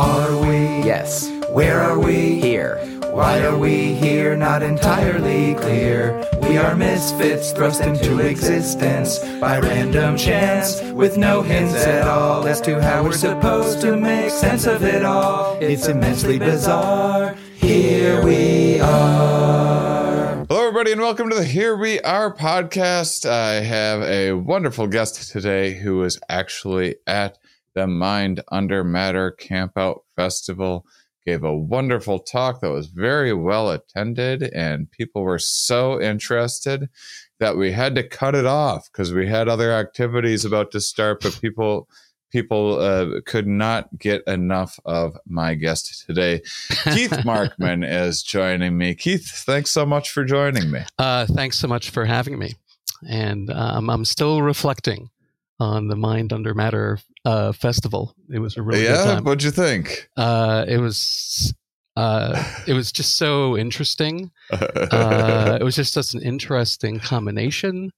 Are we? Yes, Where are we? here. Why are we here? Not entirely clear. We are misfits thrust into existence by random chance with no hints at all as to how we're supposed to make sense of it all. It's immensely bizarre. Here we are. Hello, everybody, and welcome to the Here We Are podcast. I have a wonderful guest today who is actually at the Mind Under Matter Campout Festival. Gave a wonderful talk that was very well attended, and people were so interested that we had to cut it off because we had other activities about to start, but people people uh, could not get enough of my guest today. Keith Markman is joining me. Keith, thanks so much for joining me. Uh, thanks so much for having me. And um, I'm still reflecting on the Mind Under Matter uh, festival. It was a really good yeah, what'd you think? Uh, it was uh, it was just so interesting. Uh, it was just such an interesting combination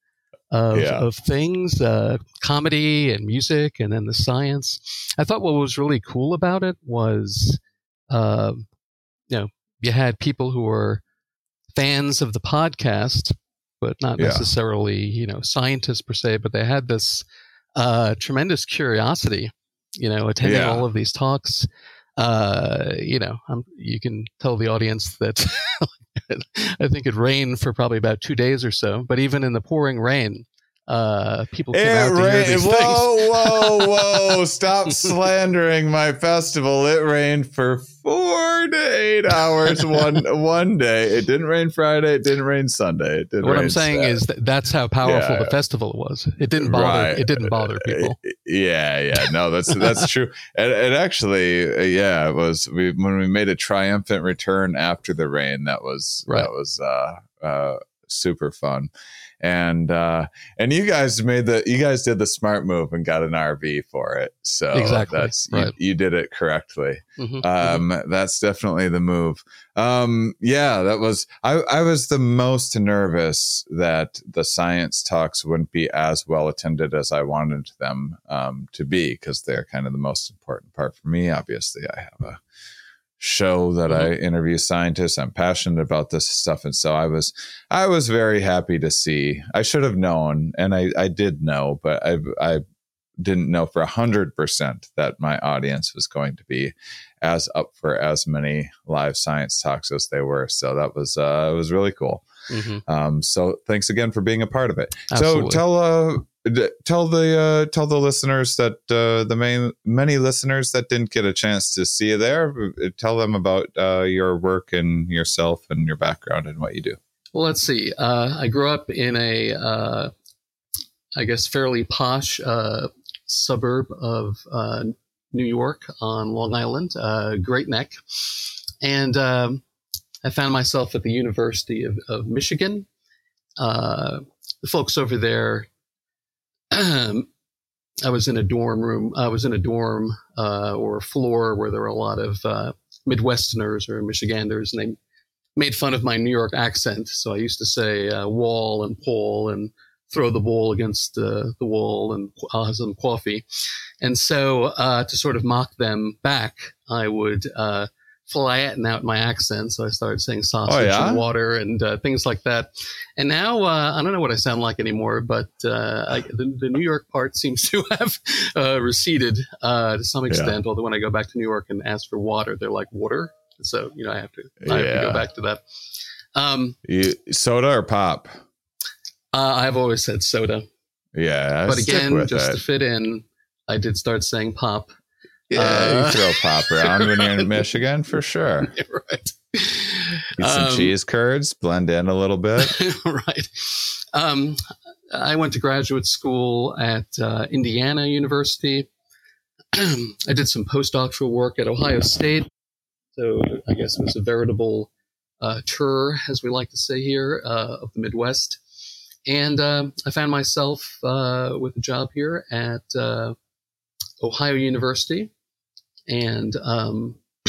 of, Yeah. of things, uh, comedy and music, and then the science. I thought what was really cool about it was, um, you know, you had people who were fans of the podcast, but not Yeah. necessarily, you know, scientists per se, but they had this uh, tremendous curiosity, you know, attending Yeah. all of these talks. Uh, you know, I'm, you can tell the audience that I think it rained for probably about two days or so, but even in the pouring rain, uh, people came out It to hear these Whoa, things. whoa, whoa. Stop slandering my festival. It rained for four to eight hours one one day. It didn't rain Friday. It didn't rain Sunday. It didn't What I'm saying Saturday. is that that's how powerful Yeah. the festival was. It didn't bother. Right. It didn't bother people. Yeah, yeah, no, that's that's true. And, and actually, uh, yeah, it was we when we made a triumphant return after the rain. That was Right. that was uh, uh, super fun. And uh, and you guys made the you guys did the smart move and got an RV for it. So Exactly, that's right. you, you did it correctly. Mhm, mhm. Um, that's definitely the move. Um, yeah, that was, I, I was the most nervous that the science talks wouldn't be as well attended as I wanted them, um, to be because they're kind of the most important part for me. Obviously, I have a show that I interview scientists. I'm passionate about this stuff. And so I was, I was very happy to see, I should have known, and I, I did know, but I, I, didn't know for a hundred percent that my audience was going to be as up for as many live science talks as they were. So that was uh, it was really cool. Mhm. Um, so thanks again for being a part of it. Absolutely. So tell uh, tell the uh, tell the listeners that uh, the main many listeners that didn't get a chance to see you there, uh, tell them about uh, your work and yourself and your background and what you do. Well, let's see. Uh, I grew up in a, uh, I guess, fairly posh suburb of New York on Long Island, Great Neck. And um, I found myself at the University of, of Michigan. The folks over there, I was in a dorm room. I was in a dorm uh, or a floor where there were a lot of uh, Midwesterners or Michiganders, and they made fun of my New York accent. So I used to say uh, wall and pole and throw the ball against uh, the wall and I'll have some coffee. And so uh, to sort of mock them back, I would uh, flatten out my accent. So I started saying sausage yeah? and water and uh, things like that. And now uh, I don't know what I sound like anymore, but uh, I, the, the New York part seems to have uh, receded uh, to some extent. Although when I go back to New York and ask for water, they're like water. So you know I have to I have to go back to that. Um, You, soda or pop? uh, I've always said soda, Yeah, but again, just to fit in, I did start saying pop. Yeah, uh, you throw pop around when you're in Michigan for sure. right. Eat some Um, cheese curds, blend in a little bit. right. Um, I went to graduate school at uh, Indiana University. I did some postdoctoral work at Ohio State. So I guess it was a veritable uh, tour, as we like to say here, uh, of the Midwest. And um I found myself uh, with a job here at uh, Ohio University. And um,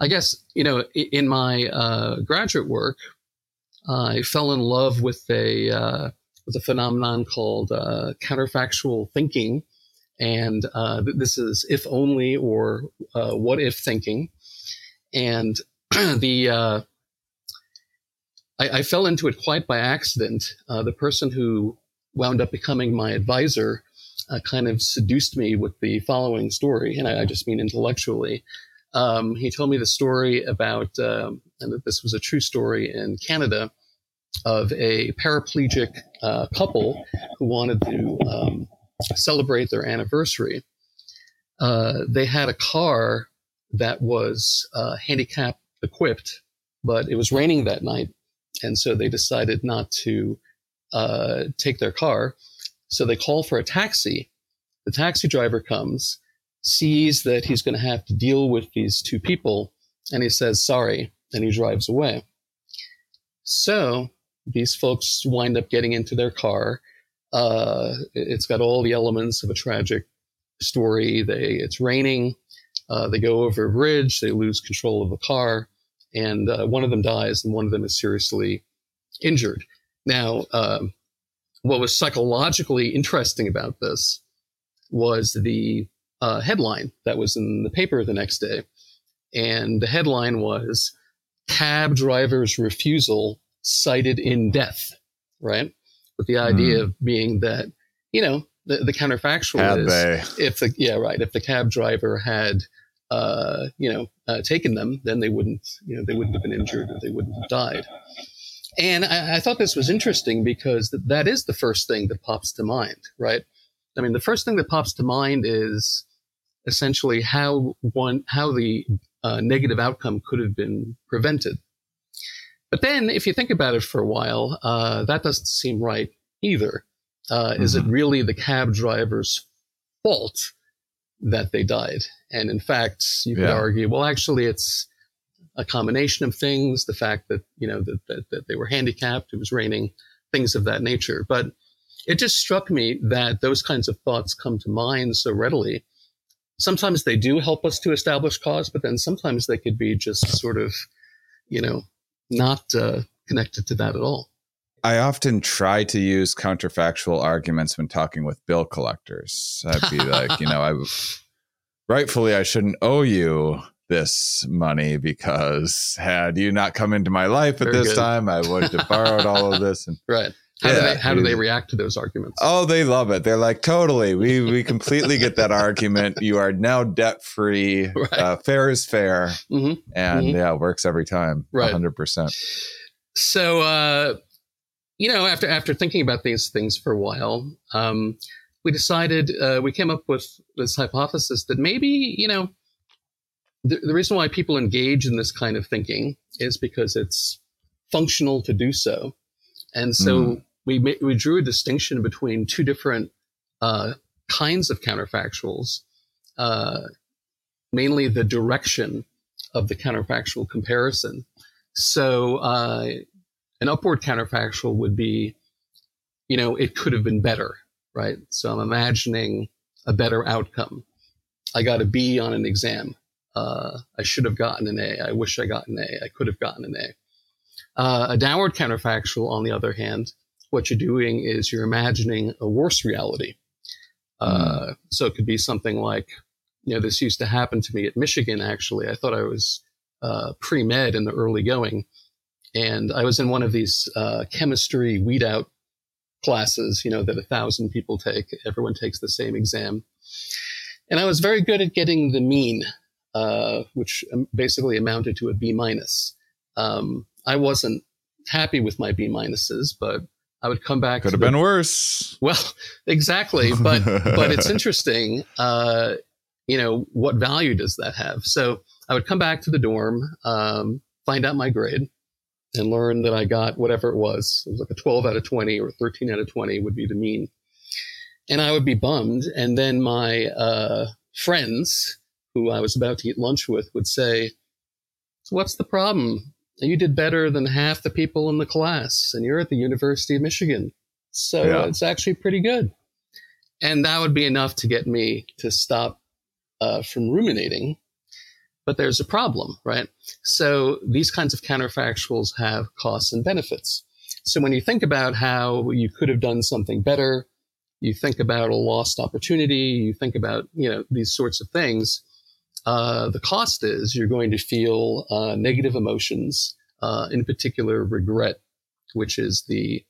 I guess, you know, in my uh, graduate work, I fell in love with a, uh, with a phenomenon called uh, counterfactual thinking. And uh, this is if only or uh, what if thinking. And the uh, I, I, fell into it quite by accident. The person who wound up becoming my advisor uh, kind of seduced me with the following story, and I, I just mean intellectually. Um, he told me the story about, um, and that this was a true story in Canada, of a paraplegic uh, couple who wanted to um, celebrate their anniversary. Uh, they had a car that was uh, handicap equipped, but it was raining that night. And so they decided not to uh, take their car. So they call for a taxi. The taxi driver comes, sees that he's going to have to deal with these two people, and he says, sorry, and he drives away. So these folks wind up getting into their car. Uh, it's got all the elements of a tragic story. They it's raining. Uh, they go over a bridge. They lose control of the car, and uh, one of them dies, and one of them is seriously injured. Now, um, what was psychologically interesting about this was the uh, headline that was in the paper the next day, and the headline was "Cab driver's refusal cited in death, right? With the idea mm. being that, you know, the, the counterfactual had is they. if the, yeah, right. If the cab driver had, uh, you know, uh, taken them, then they wouldn't, you know, they wouldn't have been injured or they wouldn't have died. And I, I thought this was interesting because th- that is the first thing that pops to mind, right? I mean, the first thing that pops to mind is essentially how one, how the uh, negative outcome could have been prevented. But then, if you think about it for a while, uh, that doesn't seem right either. Uh, mm-hmm. Is it mm-hmm. really the cab driver's fault that they died? And in fact, you could yeah. argue, well, actually, it's a combination of things. The fact that you know that, that, that they were handicapped, it was raining, things of that nature. But it just struck me that those kinds of thoughts come to mind so readily. Sometimes they do help us to establish cause, but then sometimes they could be just sort of, you know, not uh, connected to that at all. I often try to use counterfactual arguments when talking with bill collectors. I'd be like, you know, I rightfully I shouldn't owe you this money because had you not come into my life at Very this good. time, I would have borrowed all of this. And right. How, yeah, do they, how do they react to those arguments? Oh, they love it. They're like, totally. We we completely get that argument. You are now debt free. Right. Uh, fair is fair, mm-hmm. and mm-hmm. yeah, it works every time. Right, hundred percent. So, uh, you know, after after thinking about these things for a while, um, we decided uh, we came up with this hypothesis that maybe you know the, the reason why people engage in this kind of thinking is because it's functional to do so. And so mm we we drew a distinction between two different uh, kinds of counterfactuals, uh, mainly the direction of the counterfactual comparison. So uh, an upward counterfactual would be, you know, it could have been better, right? So I'm imagining a better outcome. I got a B on an exam. Uh, I should have gotten an A. I wish I got an A. I could have gotten an A. Uh, a downward counterfactual, on the other hand, what you're doing is you're imagining a worse reality. Uh, hmm. so it could be something like, you know, this used to happen to me at Michigan, actually. I thought I was uh, pre med in the early going. And I was in one of these uh, chemistry weed out classes, you know, that a thousand people take. Everyone takes the same exam. And I was very good at getting the mean, uh, which basically amounted to a B minus. Um, I wasn't happy with my B minuses, but I would come back. Could have the, been worse. Well, exactly, but but it's interesting. Uh, you know, what value does that have? So I would come back to the dorm, um, find out my grade, and learn that I got whatever it was. It was like a 12 out of 20 or 13 out of 20 would be the mean. And I would be bummed. And then my uh, friends, who I was about to eat lunch with, would say, so "What's the problem? you did better than half the people in the class and you're at the University of Michigan. So yeah. it's actually pretty good. And that would be enough to get me to stop uh, from ruminating. But there's a problem, right? So these kinds of counterfactuals have costs and benefits. So when you think about how you could have done something better, you think about a lost opportunity, you think about, you know, these sorts of things. Uh, the cost is you're going to feel uh, negative emotions, uh, in particular regret, which is the,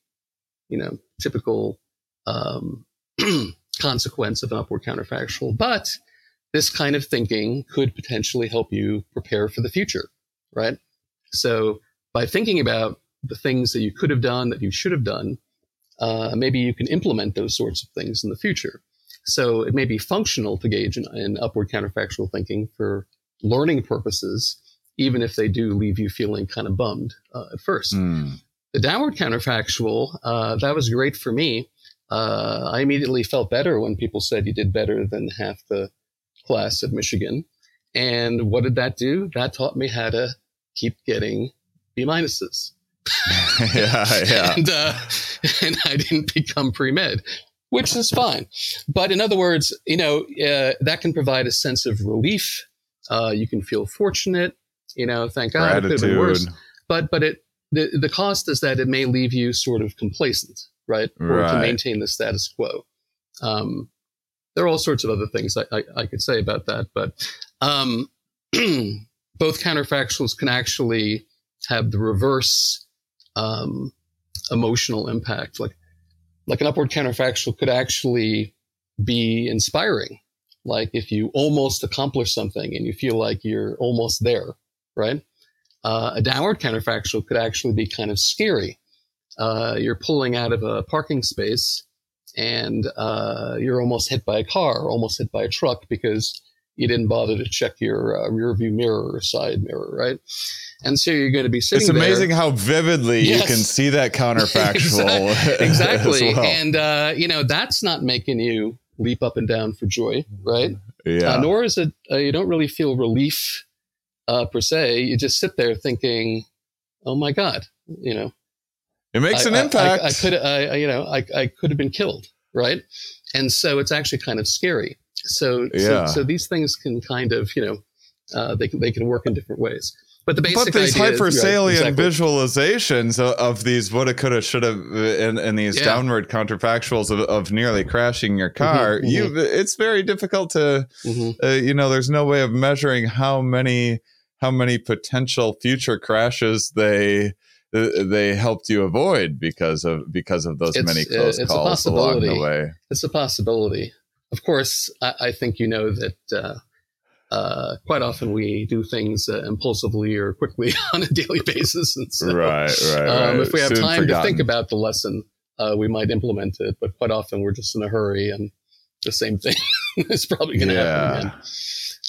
you know, typical um, consequence of an upward counterfactual. But this kind of thinking could potentially help you prepare for the future, right? So by thinking about the things that you could have done, that you should have done, uh, maybe you can implement those sorts of things in the future. So it may be functional to gauge in, in upward counterfactual thinking for learning purposes, even if they do leave you feeling kind of bummed uh, at first. Mm. The downward counterfactual, uh, that was great for me. Uh, I immediately felt better when people said you did better than half the class at Michigan. And what did that do? That taught me how to keep getting B minuses. yeah, yeah. and, uh, and I didn't become pre med, which is fine. But in other words, you know, uh, that can provide a sense of relief. Uh, you can feel fortunate. You know, thank God it could have been worse. But but it the the cost is that it may leave you sort of complacent, right? Or Right. to maintain the status quo. Um, there are all sorts of other things I, I, I could say about that, but um, both counterfactuals can actually have the reverse um, emotional impact. Like like an upward counterfactual could actually be inspiring. Like if you almost accomplish something and you feel like you're almost there, right? Uh, a downward counterfactual could actually be kind of scary. Uh, you're pulling out of a parking space and uh, you're almost hit by a car, or almost hit by a truck because you didn't bother to check your uh, rear view mirror or side mirror, right? And so you're going to be sitting there. It's amazing there. how vividly you can see that counterfactual. Exactly. well. And, uh, you know, that's not making you leap up and down for joy, right? yeah. Uh, nor is it, uh, you don't really feel relief uh, per se. You just sit there thinking, oh my God, you know, it makes I- an I- impact. I, I could, I- you know, I, I could have been killed, right? And so it's actually kind of scary. So, Yeah. so, so these things can kind of, you know, uh, they can they can work in different ways. But the basic but these idea is- right, exactly. visualizations of, of these woulda, coulda, shoulda, and, and these Yeah. downward counterfactuals of, of nearly crashing your car, mhm. you it's very difficult to, Mhm. uh, you know, there's no way of measuring how many how many potential future crashes they uh, they helped you avoid because of because of those It's- many uh, close calls along the way. It's a possibility. Of course, I, I think you know that uh, uh, quite often we do things uh, impulsively or quickly on a daily basis. And so, right, right, um, right. if we have Soon time to think about the lesson, uh, we might implement it. But quite often we're just in a hurry, and the same thing is probably going to happen again.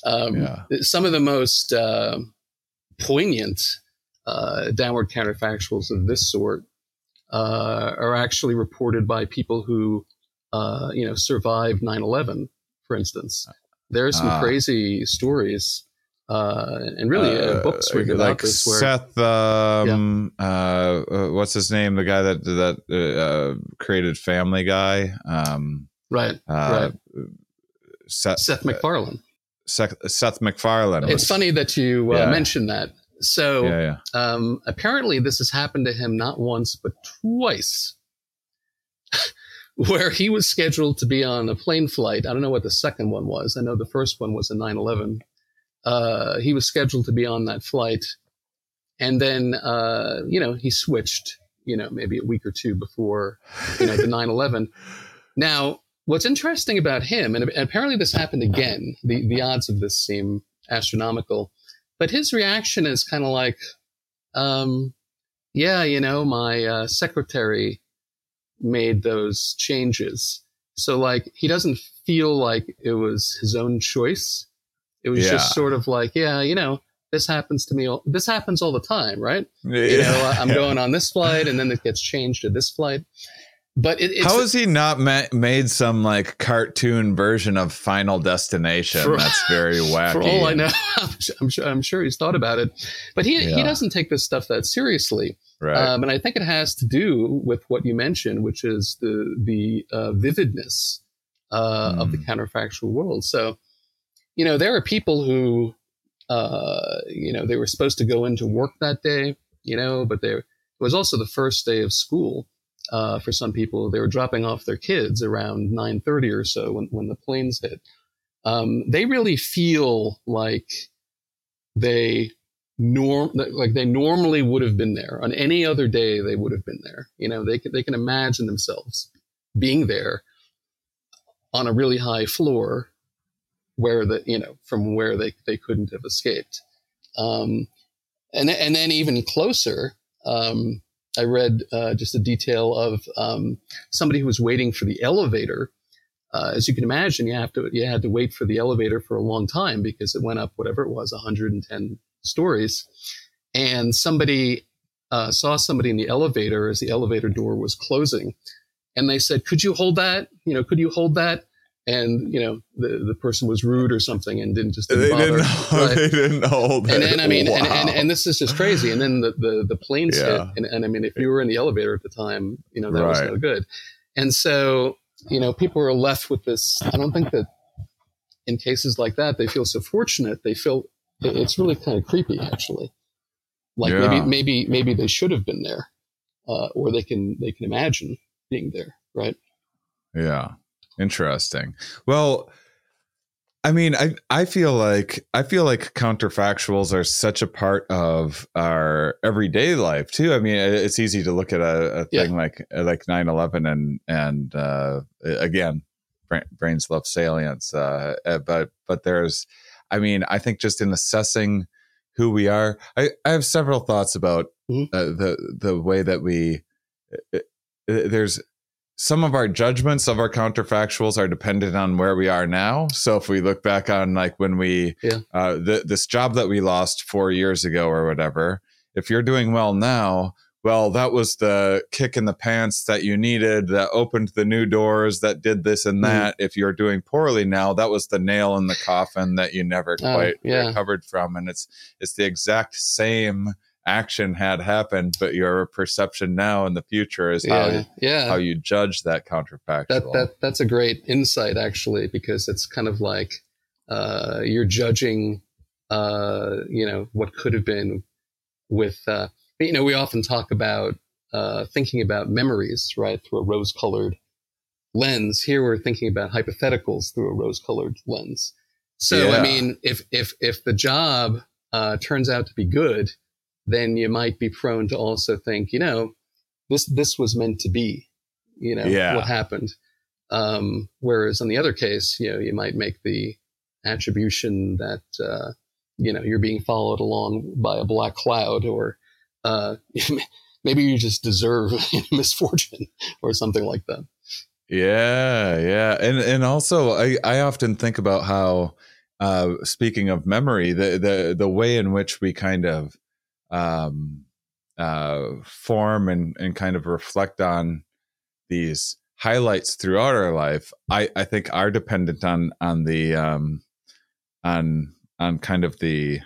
Um, Yeah. Some of the most uh, poignant uh, downward counterfactuals of this sort uh, are actually reported by people who, uh, you know, survived 9/11, for instance. There are some Ah. crazy stories, uh, and really uh, Uh, books written about like this. Where Seth, um, uh, uh, what's his name? The guy that that uh, created Family Guy. Um, right, uh, right, Seth, Seth MacFarlane. Seth, Seth MacFarlane. It's was- funny that you uh, Yeah. mentioned that. So Yeah, yeah. Um, apparently, this has happened to him not once but twice, where he was scheduled to be on a plane flight. I don't know what the second one was. I know the first one was a 9 11. Uh, he was scheduled to be on that flight. And then, uh, you know, he switched, you know, maybe a week or two before, you know, the 9 11. Now, what's interesting about him, and apparently this happened again, the, the odds of this seem astronomical, but his reaction is kind of like, um, yeah, you know, my uh, secretary made those changes. So, like, he doesn't feel like it was his own choice. It was Yeah. just sort of like, yeah, you know, this happens to me. All, this happens all the time, right? You know, uh, I'm going on this flight and then it gets changed to this flight. But it, it's, How has he not ma- made some like cartoon version of Final Destination? For- That's very wacky. for all I know, I'm sure, I'm sure, he's thought about it. But he, he doesn't take this stuff that seriously. Right? Um, and I think it has to do with what you mentioned, which is the the uh, vividness uh, of the Mm. counterfactual world. So, you know, there are people who, uh, you know, they were supposed to go into work that day, you know, but there it was also the first day of school. uh, for some people, they were dropping off their kids around 9:30 or so when, when the planes hit. Um, they really feel like they norm like they normally would have been there on any other day. They would have been there. You know, they can they can imagine themselves being there on a really high floor where the you know from where they they couldn't have escaped. Um, and and then even closer. Um, I read uh, just a detail of um, somebody who was waiting for the elevator. Uh, as you can imagine, you have to you had to wait for the elevator for a long time because it went up whatever it was 110 stories, and somebody uh, saw somebody in the elevator as the elevator door was closing, and they said, "Could you hold that? You know, could you hold that?" and you know the, the person was rude or something and didn't just didn't they, bother. Didn't, right? they didn't hold and then I mean wow. and, and, and, this is just crazy and then the the, the planes Yeah. hit and, and I mean if you were in the elevator at the time you know that was no good and so you know people are left with this I don't think that in cases like that they feel so fortunate they feel it- it's really kind of creepy actually like Yeah. maybe maybe maybe they should have been there uh, or they can they can imagine being there right Yeah. Interesting. Well, I mean, I I feel like I feel like counterfactuals are such a part of our everyday life too. I mean, it's easy to look at a, a Yeah. thing like like 9/11 and and uh again, brains love salience uh uh, but but there's I mean, I think just in assessing who we are, I I have several thoughts about Mhm. uh, the the way that we uh, uh, there's some of our judgments of our counterfactuals are dependent on where we are now. So if we look back on like when we, Yeah. uh, th- this job that we lost four years ago or whatever, if you're doing well now, well, that was the kick in the pants that you needed that opened the new doors that did this and that. If you're doing poorly now, that was the nail in the coffin that you never Oh, quite yeah. recovered from. And it's, it's the exact same action had happened, but your perception now in the future is how yeah yeah how you judge that counterfactual. that that that's a great insight actually because it's kind of like uh, you're judging uh, you know what could have been with uh, you know we often talk about uh, thinking about memories right through a rose colored lens here we're thinking about hypotheticals through a rose colored lens so Yeah. i mean if if if the job uh, turns out to be good then you might be prone to also think you know this this was meant to be you know Yeah. what happened um, whereas in the other case, you know, you might make the attribution that uh, you know you're being followed along by a black cloud, or uh, maybe you just deserve misfortune or something like that. yeah, yeah, and and also I I often think about how uh, speaking of memory, the the the way in which we kind of um, uh, form and and kind of reflect on these highlights throughout our life, I I think are dependent on on the um, on on kind of the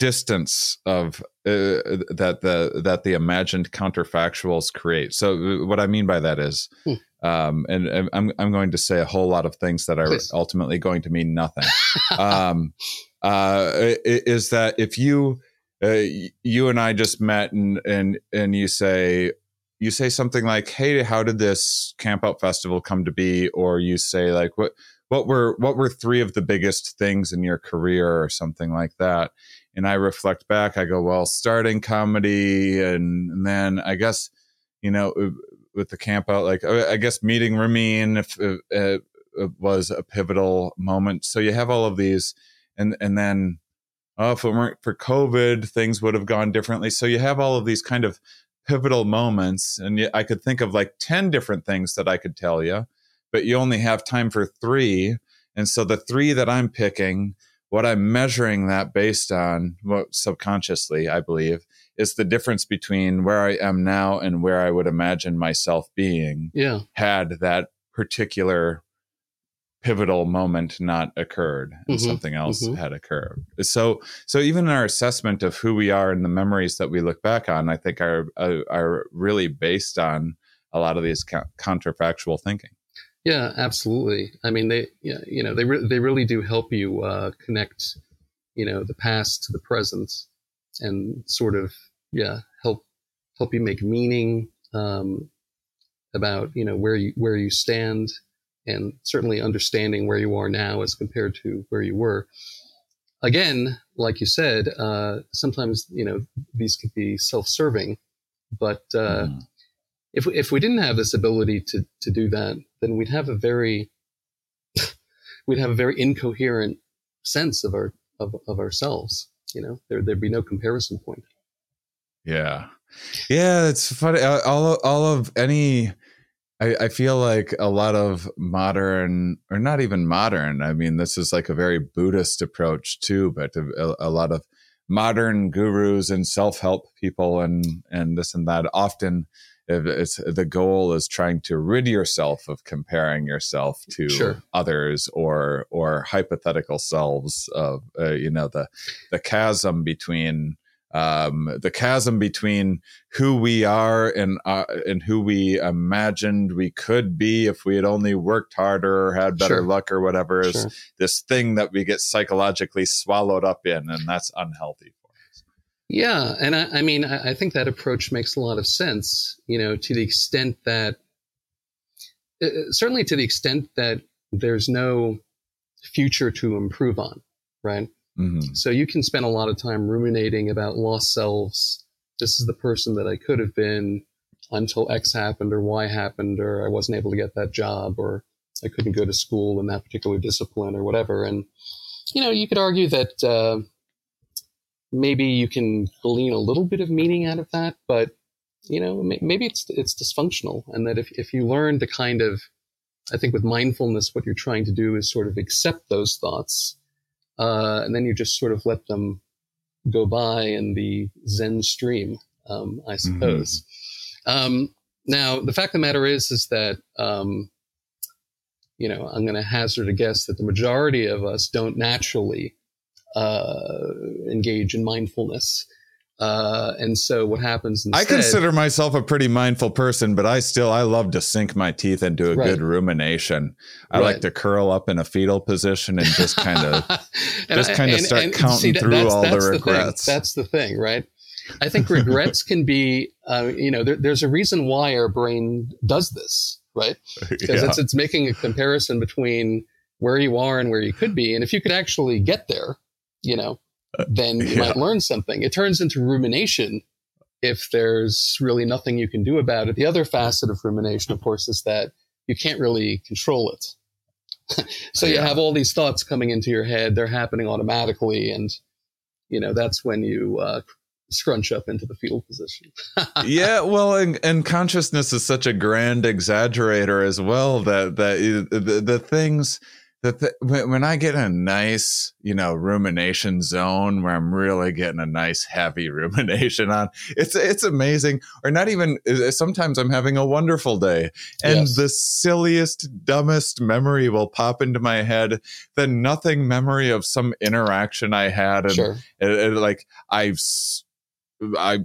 distance of uh, that the that the imagined counterfactuals create. So uh, what I mean by that is, Hmm. um, and, and I'm I'm going to say a whole lot of things that are Please. ultimately going to mean nothing. um, uh, is that if you uh, you and I just met and and and you say you say something like, "Hey, how did this Camp Out Festival come to be?" Or you say like, "What what were what were three of the biggest things in your career?" or something like that. And I reflect back. I go, "Well, starting comedy, and, and then I guess you know." With the camp out, like uh, I guess meeting Ramin if, uh, uh, was a pivotal moment. So you have all of these, and and then oh, if it weren't for COVID, things would have gone differently. So you have all of these kind of pivotal moments, and I could think of like ten different things that I could tell you, but you only have time for three. And so the three that I'm picking, what I'm measuring that based on, what subconsciously I believe, is the difference between where I am now and where I would imagine myself being Yeah, had that particular pivotal moment not occurred and Mhm, something else mhm. had occurred. So so even in our assessment of who we are and the memories that we look back on i think are are, are really based on a lot of these counterfactual thinking yeah, absolutely. I mean, they yeah, you know they re- they really do help you uh, connect, you know, the past to the present, and sort of yeah help help you make meaning um, about you know where you where you stand, and certainly understanding where you are now as compared to where you were. Again, like you said, uh, sometimes you know these could be self-serving, but uh, mm. If if we didn't have this ability to to do that, then we'd have a very we'd have a very incoherent sense of our of, of ourselves. You know, there there'd be no comparison point. Yeah, yeah, it's funny. Uh, all all of any, I, I feel like a lot of modern, or not even modern. I mean, this is like a very Buddhist approach too, but a, a lot of modern gurus and self help people and and this and that often it's the goal is trying to rid yourself of comparing yourself to sure. others or or hypothetical selves of uh, you know the the chasm between um, the chasm between who we are and uh, and who we imagined we could be if we had only worked harder or had better sure. luck or whatever is Sure. this thing that we get psychologically swallowed up in and that's unhealthy Yeah, and I, I mean, I, I think that approach makes a lot of sense. You know, to the extent that, uh, certainly to the extent that there's no future to improve on, right? Mhm. So you can spend a lot of time ruminating about lost selves. This is the person that I could have been until X happened or Y happened, or I wasn't able to get that job, or I couldn't go to school in that particular discipline, or whatever. And you know, you could argue that uh, maybe you can glean a little bit of meaning out of that, but you know, maybe it's it's dysfunctional, and that if if you learn to kind of, I think with mindfulness, what you're trying to do is sort of accept those thoughts uh, and then you just sort of let them go by in the Zen stream, um, I suppose. Um, now, the fact of the matter is, is that um, you know I'm going to hazard a guess that the majority of us don't naturally engage in mindfulness. Uh, and so what happens instead? I consider myself a pretty mindful person, but I still I love to sink my teeth into a Right. good rumination. I like to curl up in a fetal position and just kind of just kinda start and counting through that's- all the that's thing. regrets. That's the thing, right? I think regrets can be, uh, you know, there, there's a reason why our brain does this, right? Because yeah. it's it's making a comparison between where you are and where you could be, and if you could actually get there, you know, then you yeah. might learn something. It turns into rumination if there's really nothing you can do about it. The other facet of rumination, of course, is that you can't really control it. so you have all these thoughts coming into your head; they're happening automatically, and you know that's when you uh, scrunch up into the fetal position. yeah, well, and, and consciousness is such a grand exaggerator as well that that the, the things that when, when I get a nice, you know, rumination zone where I'm really getting a nice heavy rumination on, it's it's amazing. Or not even. Sometimes I'm having a wonderful day, and Yes. the silliest, dumbest memory will pop into my head. The nothing memory of some interaction I had, and sure, it, it, like I've I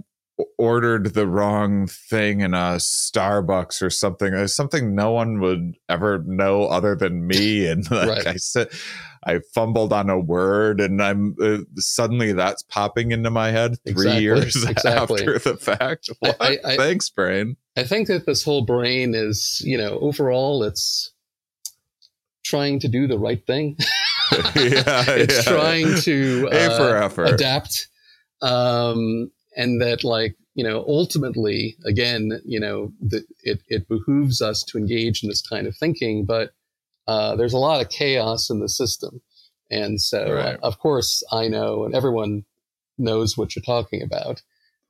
ordered the wrong thing in a Starbucks or something. It's something no one would ever know other than me. And like Right. I said, I fumbled on a word, and I'm uh, suddenly that's popping into my head three Exactly, years exactly. after the fact. What? I- I- Thanks, brain. I think that this whole brain is, you know, overall, it's trying to do the right thing. yeah, it's yeah. trying to uh, effort. adapt um, and that like you know ultimately again you know that it, it behooves us to engage in this kind of thinking but uh, there's a lot of chaos in the system and so Right. uh, of course i know and everyone knows what you're talking about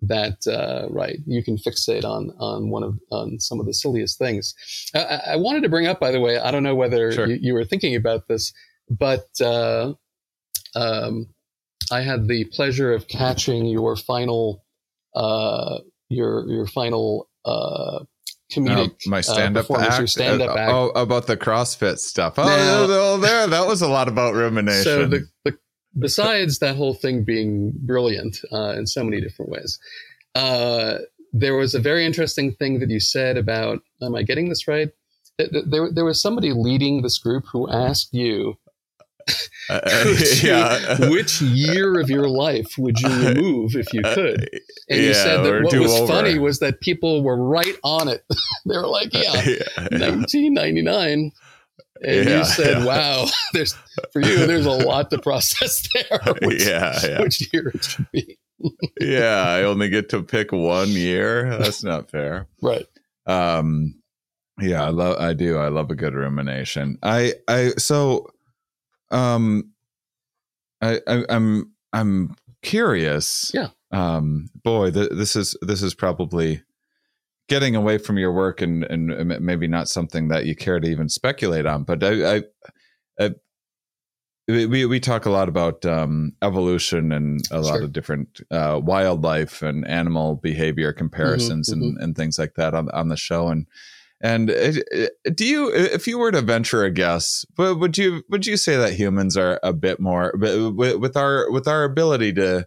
that uh, right you can fixate on on one of on some of the silliest things i, I I wanted to bring up by the way i don't know whether Sure. you, you were thinking about this but uh, um, I had the pleasure of catching your final, uh, your your final uh, comedic Oh, my stand-up performance, act. your stand-up Uh, act. Oh, about the CrossFit stuff. Oh, Now- oh, there, that was a lot about rumination. So the, the besides that whole thing being brilliant uh, in so many different ways, uh, there was a very interesting thing that you said about. Am I getting this right? Th- th- There, there was somebody leading this group who asked you Uh, Which, yeah. which year of your life would you remove if you could? And you Yeah, said that what was over. funny was that people were right on it. they were like, "Yeah, yeah. 1999." And you said. "Wow, there's for you. There's a lot to process there. Which, yeah, yeah. which year it should be?" yeah, I only get to pick one year. That's not fair. Right. Um, yeah, I love. I do. I love a good rumination. I. I. So, um, I. I I'm. I'm curious. Yeah. Um. Boy, th- this is this is probably getting away from your work and and maybe not something that you care to even speculate on. But I. I, I we we talk a lot about um, evolution and a lot Sure. of different uh, wildlife and animal behavior comparisons and, and things like that on on the show and and it, it- do you if you were to venture a guess would would you would you say that humans are a bit more uh, with with our with our ability to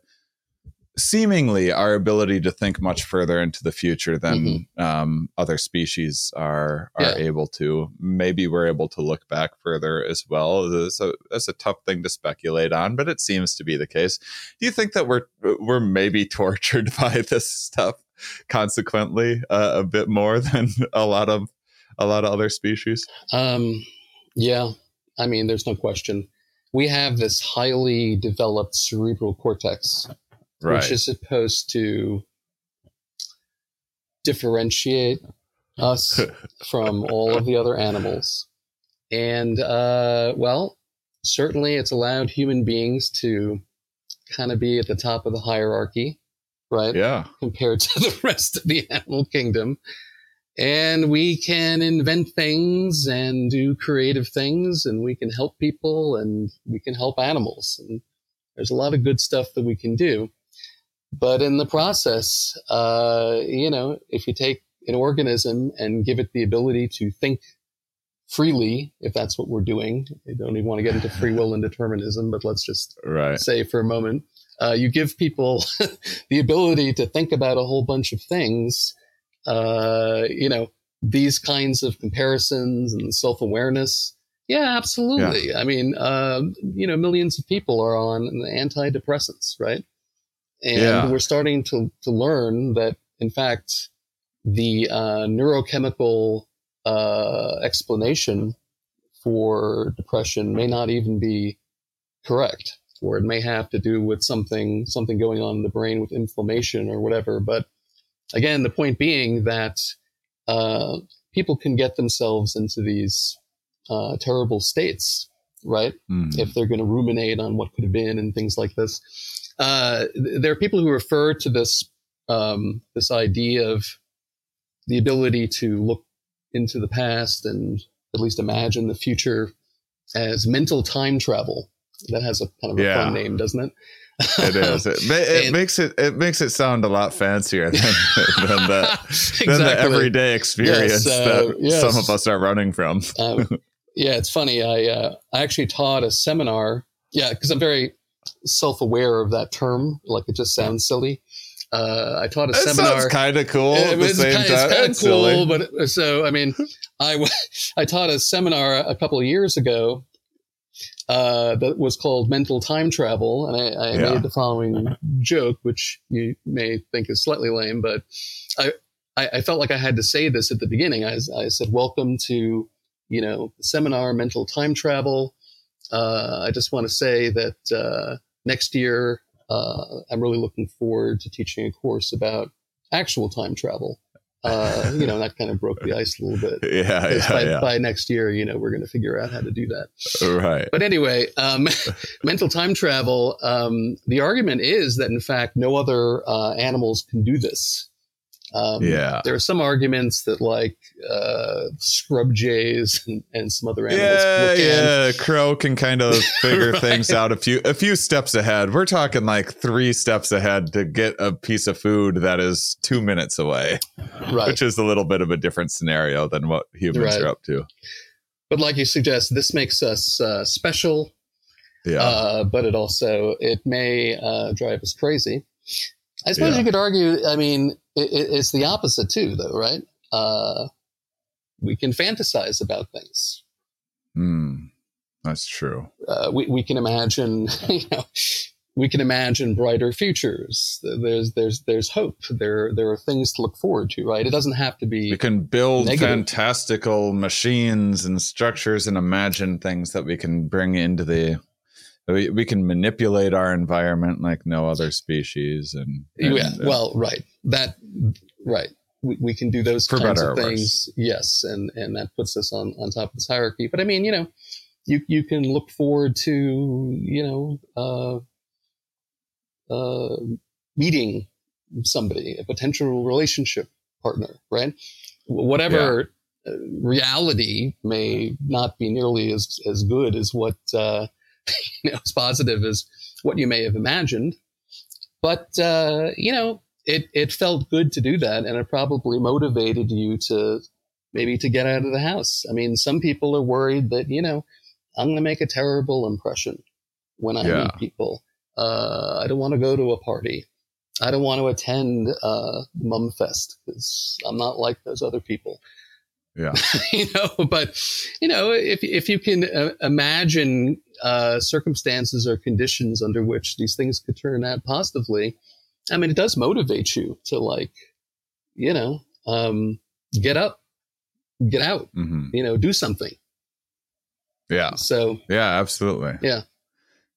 seemingly our ability to think much further into the future than mm-hmm. um, other species are are Yeah. able to. Maybe we're able to look back further as well. It's a, it's a tough thing to speculate on, but it seems to be the case. Do you think that we're we're maybe tortured by this stuff? Consequently, uh, a bit more than a lot of a lot of other species. Um, yeah, I mean, there's no question. We have this highly developed cerebral cortex, which is supposed to differentiate us from all of the other animals. And, uh, well, certainly it's allowed human beings to kind of be at the top of the hierarchy, right? yeah. compared to the rest of the animal kingdom. And we can invent things and do creative things, and we can help people and we can help animals. And there's a lot of good stuff that we can do. But in the process, uh, you know, if you take an organism and give it the ability to think freely, if that's what we're doing, I don't even want to get into free will and determinism, but let's just Right. say for a moment, uh, you give people the ability to think about a whole bunch of things. Uh, you know, these kinds of comparisons and self awareness. Yeah, absolutely. I mean, uh, you know, millions of people are on antidepressants, right? And Yeah. we're starting to, to learn that, in fact, the uh, neurochemical uh, explanation for depression may not even be correct, or it may have to do with something something going on in the brain with inflammation or whatever. But again, the point being that uh, people can get themselves into these uh, terrible states, right? Mm. if they're going to ruminate on what could have been and things like this. Uh, there are people who refer to this um, this idea of the ability to look into the past and at least imagine the future as mental time travel. That has a kind of a Yeah. fun name, doesn't it? It is. It, it And- makes it it makes it sound a lot fancier than than the than the everyday experience Yes, uh, that yes. some of us are running from. um, yeah, it's funny. I uh, I actually taught a seminar. Yeah, because I'm very self aware of that term. Like it just sounds silly. Uh, I taught a seminar. It seminar. sounds kind of cool It, at the same kinda, time. It's kind of It's silly. cool, but uh, so I mean, I I taught a seminar a couple of years ago uh, that was called Mental Time Travel, and I, I Yeah. made the following joke, which you may think is slightly lame, but I, I I felt like I had to say this at the beginning. I, I said, "Welcome to you know seminar Mental Time Travel." Uh, I just want to say that uh, next year uh, I'm really looking forward to teaching a course about actual time travel. Uh, you know, that kind of broke the ice a little bit. Yeah, yeah, by, yeah. by next year, you know, we're going to figure out how to do that. right. But anyway, um, mental time travel. Um, the argument is that in fact, no other uh, animals can do this. Um, Yeah. there are some arguments that like uh, scrub jays and, and some other animals. Yeah, can. yeah. Crow can kind of figure Right. things out a few a few steps ahead. We're talking like three steps ahead to get a piece of food that is two minutes away, right. which is a little bit of a different scenario than what humans Right. are up to. But like you suggest, this makes us uh, special. Yeah. uh, but it also it may uh, drive us crazy. I suppose Yeah. you could argue. I mean, it, it, it's the opposite too, though, right? Uh, we can fantasize about things. Hmm. That's true. Uh, we we can imagine, you know, we can imagine brighter futures. There's there's there's hope. There there are things to look forward to. Right. It doesn't have to be. We can build Negative. fantastical machines and structures and imagine things that we can bring into the. We, we can manipulate our environment like no other species, and, and yeah. uh, Well, right. That right. We, we can do those kinds of things. Yes, and and that puts us on on top of this hierarchy. But I mean, you know, you you can look forward to you know uh, uh, meeting somebody, a potential relationship partner, right? Whatever uh, reality may not be nearly as as good as what uh, you know as positive as what you may have imagined, but uh, you know it it felt good to do that, and it probably motivated you to maybe to get out of the house. I mean, some people are worried that you know I'm going to make a terrible impression when I Yeah. meet people. Uh, I don't want to go to a party. I don't want to attend uh, Mumfest because I'm not like those other people. yeah, you know, but you know, if if you can uh, imagine uh, circumstances or conditions under which these things could turn out positively, I mean, it does motivate you to like, you know, um, get up, get out, hmm you know, do something. yeah, So yeah, absolutely. Yeah.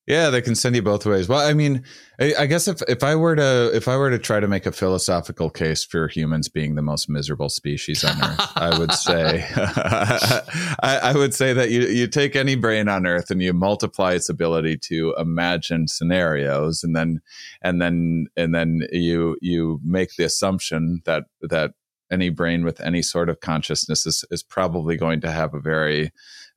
Yeah, they can send you both ways. Well, I mean, I, I guess if, if I were to if I were to try to make a philosophical case for humans being the most miserable species on Earth, I would say I, I would say that you you take any brain on Earth and you multiply its ability to imagine scenarios, and then and then and then you you make the assumption that that any brain with any sort of consciousness is, is probably going to have a very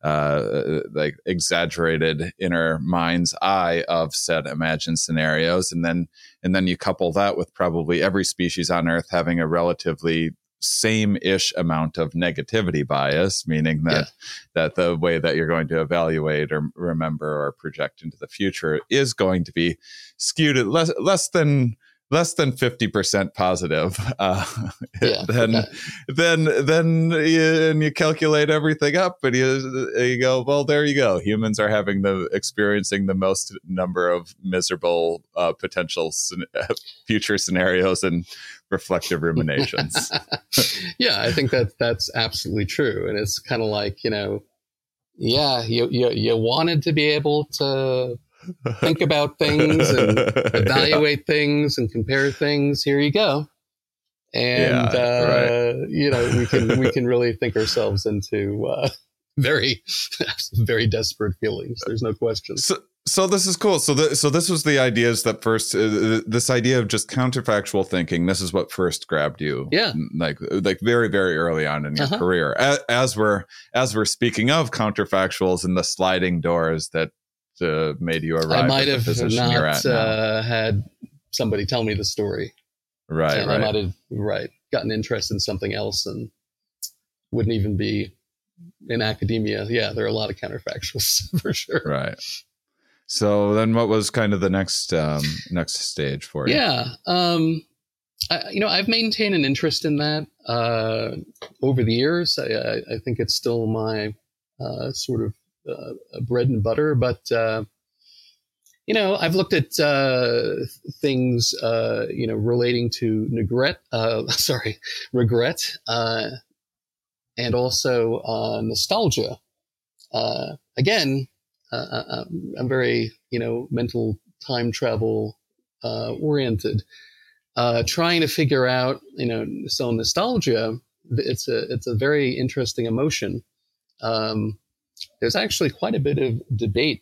uh, like exaggerated inner mind's eye of said imagined scenarios, and then and then you couple that with probably every species on Earth having a relatively same-ish amount of negativity bias, meaning that Yeah. that the way that you're going to evaluate or remember or project into the future is going to be skewed at less less than less than 50% positive uh, yeah, then uh, then then you, and you calculate everything up and you you go well there you go. Humans are having the experiencing the most number of miserable uh, potential future scenarios and reflective ruminations. Yeah, I think that that's absolutely true, and it's kind of like you know, yeah, you you you wanted to be able to think about things and evaluate things and compare things. Here you go. And Yeah, uh, you know we can we can really think ourselves into uh, very very desperate feelings. There's no question. so so this is cool so the, so this was the ideas that first uh, this idea of just counterfactual thinking this is what first grabbed you Yeah. like like very very early on in your Uh-huh. career as, as we're as we're speaking of counterfactuals and the sliding doors that uh, made you arrive I might have the position you're not uh, had somebody tell me the story. right and I might have right gotten interested in something else and wouldn't even be in academia. Yeah, there are a lot of counterfactuals for sure. right so then what was kind of the next um next stage for you Yeah, um, I, you know, I've maintained an interest in that uh, over the years. I, I, I think it's still my uh, sort of bread and butter, but. Uh, you know, I've looked at uh, things, uh, you know, relating to regret, uh, sorry, regret, uh, and also uh, nostalgia. Uh, again, uh, I'm- very, you know, mental time travel uh, oriented. Uh, trying to figure out, you know, so nostalgia, it's a it's a very interesting emotion. Um, there's actually quite a bit of debate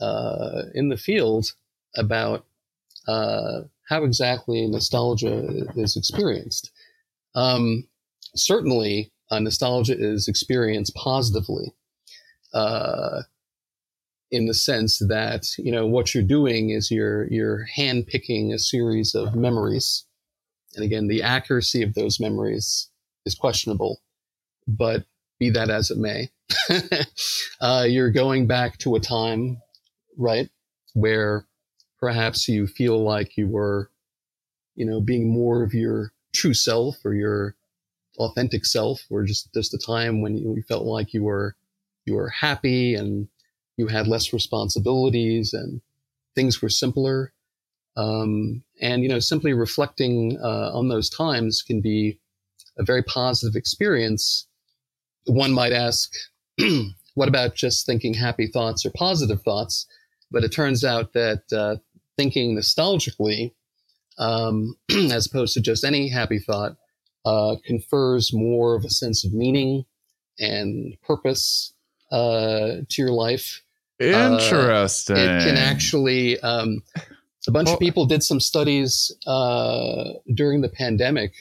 uh, in the field about uh, how exactly nostalgia is experienced. Um, certainly, uh, nostalgia is experienced positively, uh, in the sense that you know what you're doing is you're you're handpicking a series of memories, and again, the accuracy of those memories is questionable. But be that as it may, uh, you're going back to a time right? Where perhaps you feel like you were, you know, being more of your true self or your authentic self, or just just a time when you felt like you were you were happy and you had less responsibilities and things were simpler. Um, and you know, simply reflecting uh, on those times can be a very positive experience. One might ask, what about just thinking happy thoughts or positive thoughts? But it turns out that uh, thinking nostalgically, um, as opposed to just any happy thought, uh, confers more of a sense of meaning and purpose uh, to your life. Interesting. Uh, it can actually. Um, a bunch Well- of people did some studies uh, during the pandemic,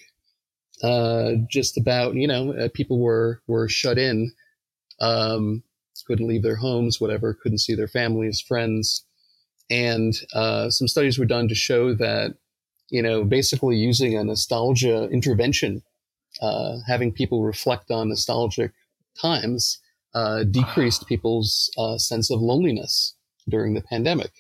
uh, just about you know uh, people were were shut in, um, couldn't leave their homes, whatever, couldn't see their families, friends, and uh, some studies were done to show that you know basically using a nostalgia intervention, uh, having people reflect on nostalgic times, uh, decreased people's uh, sense of loneliness during the pandemic,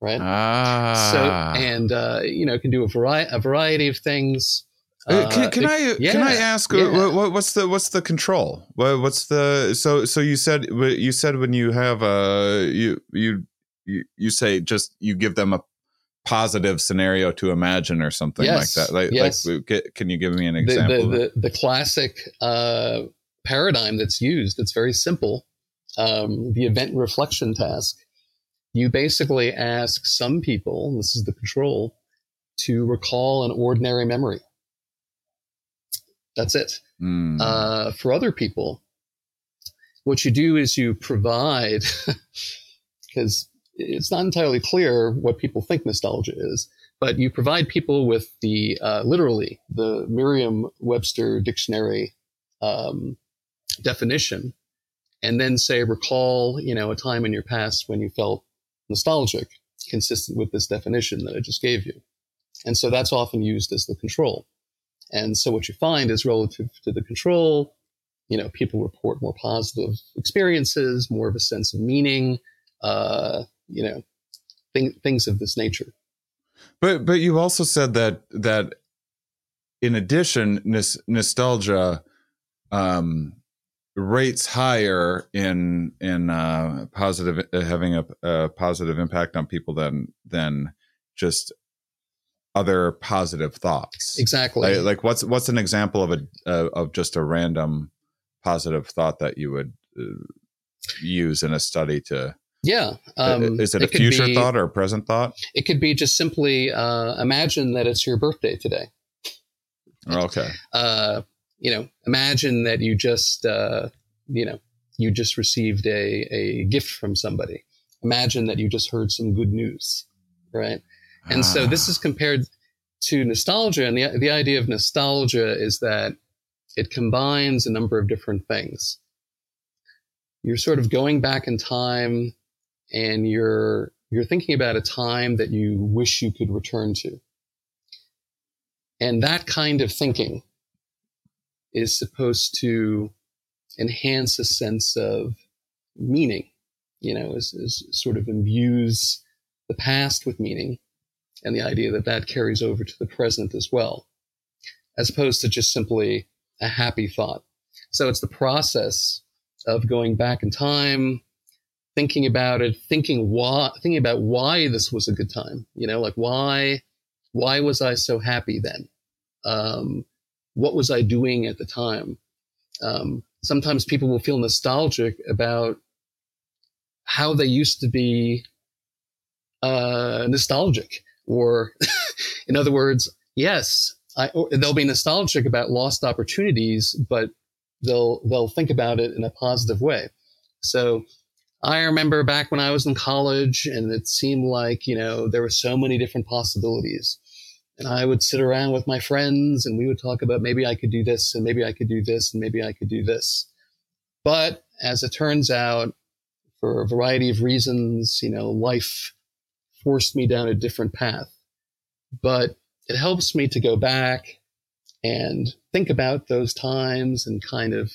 right? Ah. So and uh, you know can do a variety a variety of things. Uh, can, can it- I can I ask uh, yeah. what, what, what's the what's the control? What, what's the so so you said you said when you have a you you you, say just you give them a positive scenario to imagine or something Yes, like that. Like, yes. like can you give me an the, example? the, the, the classic uh, paradigm that's used it's very simple um, the event reflection task you basically ask some people this is the control to recall an ordinary memory that's it Hmm. uh, for other people, what you do is you provide, because it's not entirely clear what people think nostalgia is, but you provide people with the uh, literally the Merriam-Webster dictionary um, definition, and then say recall, you know, a time in your past when you felt nostalgic, consistent with this definition that I just gave you, and so that's often used as the control. And so what you find is relative to the control, you know, people report more positive experiences, more of a sense of meaning, uh, you know, thing, things of this nature. But but you also said that that in addition, nos- nostalgia um, rates higher in in uh, positive having a, a positive impact on people than than just other positive thoughts. Exactly. Like, like what's what's an example of a uh, of just a random positive thought that you would uh, use in a study to yeah. Um, is it a future be- thought or a present thought? It could be just simply uh, imagine that it's your birthday today. Okay. uh, you know, imagine that you just, uh, you know, you just received a, a gift from somebody. Imagine that you just heard some good news, right? And so this Ah. is compared to nostalgia. And the, the idea of nostalgia is that it combines a number of different things. You're sort of going back in time and you're, you're thinking about a time that you wish you could return to. And that kind of thinking is supposed to enhance a sense of meaning, you know, is, is sort of imbues the past with meaning and the idea that that carries over to the present as well, as opposed to just simply a happy thought. So it's the process of going back in time, thinking about it, thinking why, thinking about why this was a good time. You know, like why, why was I so happy then? Um, what was I doing at the time? Um, sometimes people will feel nostalgic about how they used to be uh, nostalgic, or in other words, yes, I, they'll be nostalgic about lost opportunities, but they'll they'll think about it in a positive way. So I remember back when I was in college, and it seemed like you know there were so many different possibilities and I would sit around with my friends and we would talk about maybe I could do this and maybe I could do this and maybe I could do this. But as it turns out, for a variety of reasons, you know, life forced me down a different path. But it helps me to go back and think about those times and kind of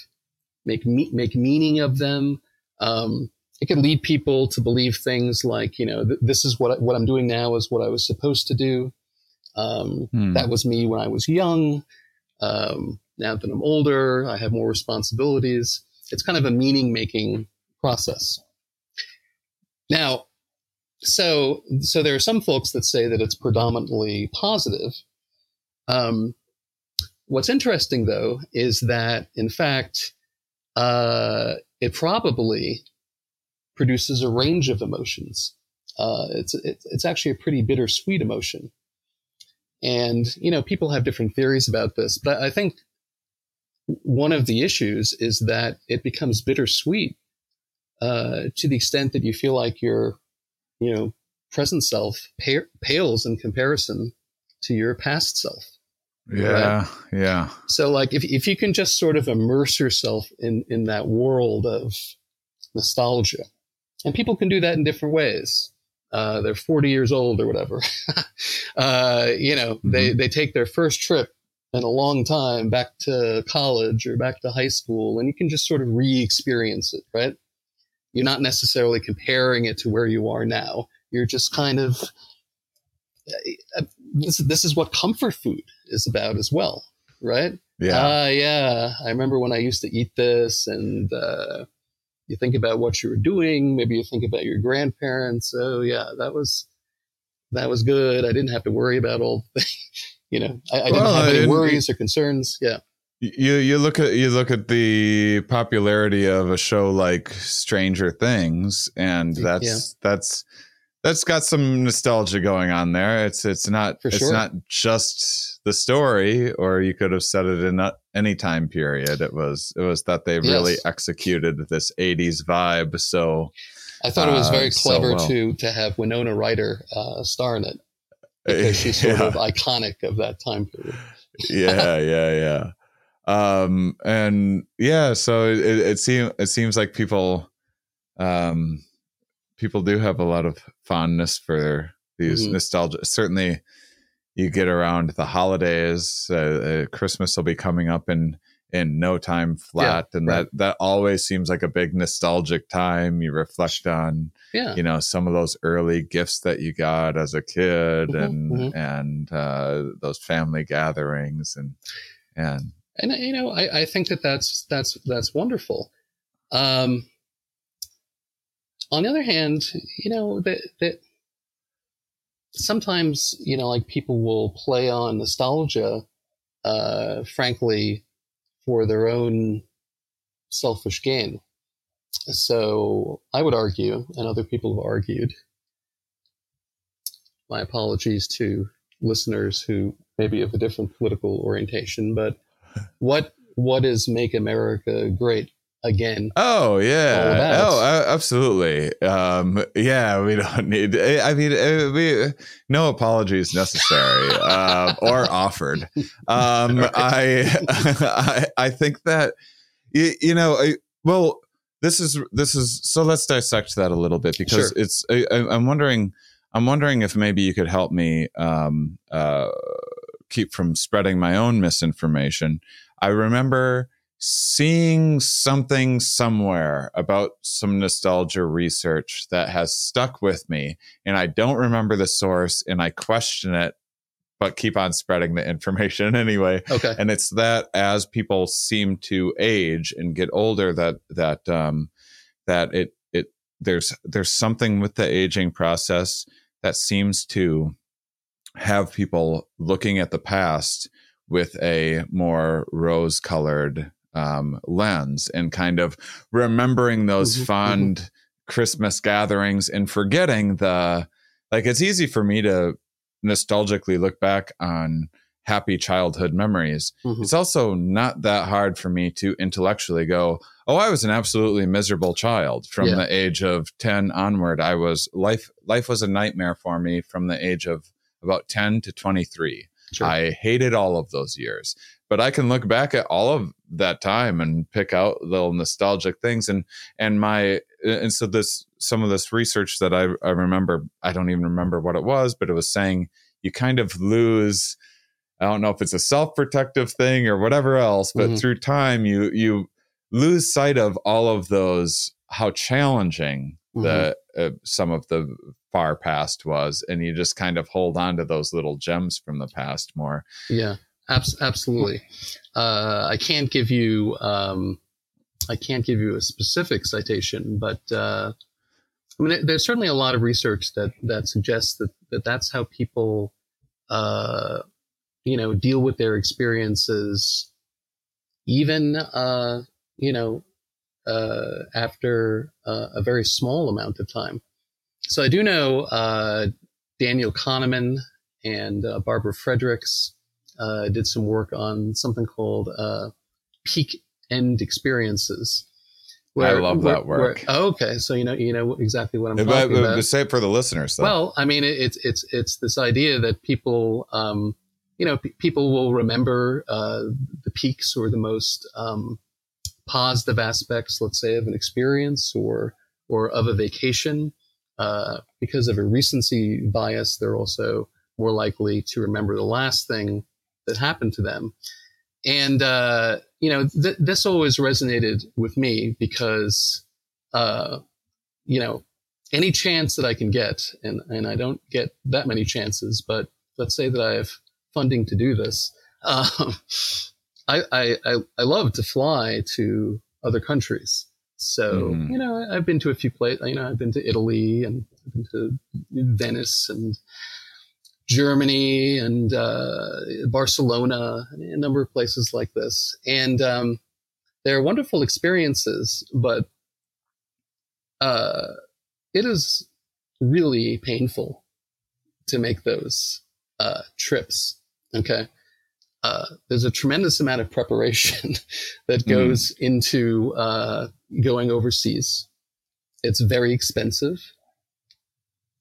make me- make meaning of them. Um, it can lead people to believe things like, you know, th- this is what I, what I'm doing now is what I was supposed to do. Um, Hmm. That was me when I was young. Um, now that I'm older, I have more responsibilities. It's kind of a meaning making process. Now, so so there are some folks that say that it's predominantly positive. Um, what's interesting though is that in fact uh, it probably produces a range of emotions. Uh, it's, it's actually a pretty bittersweet emotion, and you know people have different theories about this, but I think one of the issues is that it becomes bittersweet uh, to the extent that you feel like your, you know, present self pa- pales in comparison to your past self. Yeah, right? yeah. So, like, if if you can just sort of immerse yourself in in that world of nostalgia, and people can do that in different ways. Uh, they're 40 years old or whatever. uh, you know, mm-hmm. they, they take their first trip in a long time back to college or back to high school, and you can just sort of re experience it, right? You're not necessarily comparing it to where you are now. You're just kind of uh, this, this is what comfort food is about as well, right? Yeah. Uh, yeah. I remember when I used to eat this, and uh, you think about what you were doing. Maybe you think about your grandparents. Oh, yeah, that was that was good. I didn't have to worry about all the you know, I, I didn't well, have any worries or concerns. Yeah. You you look at you look at the popularity of a show like Stranger Things, and that's yeah. that's that's got some nostalgia going on there. It's it's not For it's sure. not just the story, or you could have said it in any time period. It was it was that they yes. really executed this '80s vibe. So I thought it was very uh, clever so well. to to have Winona Ryder uh, star in it because she's sort yeah. of iconic of that time period. yeah, yeah, yeah. Um, and yeah, so it, it seems it seems like people, um, people do have a lot of fondness for these mm-hmm. nostalgia. Certainly, you get around the holidays. Uh, uh, Christmas will be coming up in in no time flat, yeah, and right. that that always seems like a big nostalgic time. You reflect on yeah. you know some of those early gifts that you got as a kid mm-hmm, and mm-hmm. and uh, those family gatherings and and and you know I, I think that that's that's that's wonderful. Um on the other hand you know that that sometimes you know like people will play on nostalgia uh frankly for their own selfish gain. So I would argue, and other people have argued, my apologies to listeners who maybe of a different political orientation, but what what is make America great again? Oh yeah, oh absolutely. Um, yeah, we don't need. I mean, uh, we no apologies necessary uh, or offered. Um. I, I I think that you, you know, I, well this is this is so let's dissect that a little bit because sure. it's I, am wondering i'm wondering if maybe you could help me um, uh, keep from spreading my own misinformation i remember seeing something somewhere about some nostalgia research that has stuck with me and i don't remember the source and i question it but keep on spreading the information anyway. Okay. And it's that as people seem to age and get older, that that um, that it it there's there's something with the aging process that seems to have people looking at the past with a more rose colored um, lens and kind of remembering those mm-hmm, fond mm-hmm. Christmas gatherings and forgetting the like it's easy for me to nostalgically look back on happy childhood memories. Mm-hmm. It's also not that hard for me to intellectually go, "Oh, I was an absolutely miserable child from yeah. the age of 10 onward. I was life life was a nightmare for me from the age of about 10 to 23. Sure. I hated all of those years." But I can look back at all of that time and pick out little nostalgic things and and my and so this some of this research that I, I remember, I don't even remember what it was, but it was saying you kind of lose. I don't know if it's a self-protective thing or whatever else, but mm-hmm. through time you you lose sight of all of those how challenging. The uh, some of the far past was, and you just kind of hold on to those little gems from the past more. Yeah, abs- absolutely. Uh, I can't give you um, I can't give you a specific citation, but uh, I mean, there's certainly a lot of research that that suggests that, that that's how people, uh, you know, deal with their experiences, even uh, you know, uh, after uh, a very small amount of time. So I do know uh, Daniel Kahneman and uh, Barbara Fredericks uh, did some work on something called uh, peak end experiences. Where, I love where, that work. Where, oh, okay, so you know you know exactly what I'm yeah, talking but, about. Say it for the listeners. Though. Well, I mean, it's it's it's this idea that people, um, you know, p- people will remember uh, the peaks or the most um, positive aspects, let's say, of an experience or or of a vacation. Uh, because of a recency bias, they're also more likely to remember the last thing that happened to them. And, uh, you know, th- this always resonated with me because, uh, you know, any chance that I can get, and, and I don't get that many chances, but let's say that I have funding to do this. Um, I, I, I, love to fly to other countries. So, mm. you know, I've been to a few places, you know, I've been to Italy and I've been to Venice and Germany and uh, Barcelona, a number of places like this. And um, they're wonderful experiences, but uh, it is really painful to make those uh, trips. Okay. Uh, there's a tremendous amount of preparation that hmm. goes mm. into uh, going overseas. It's very expensive.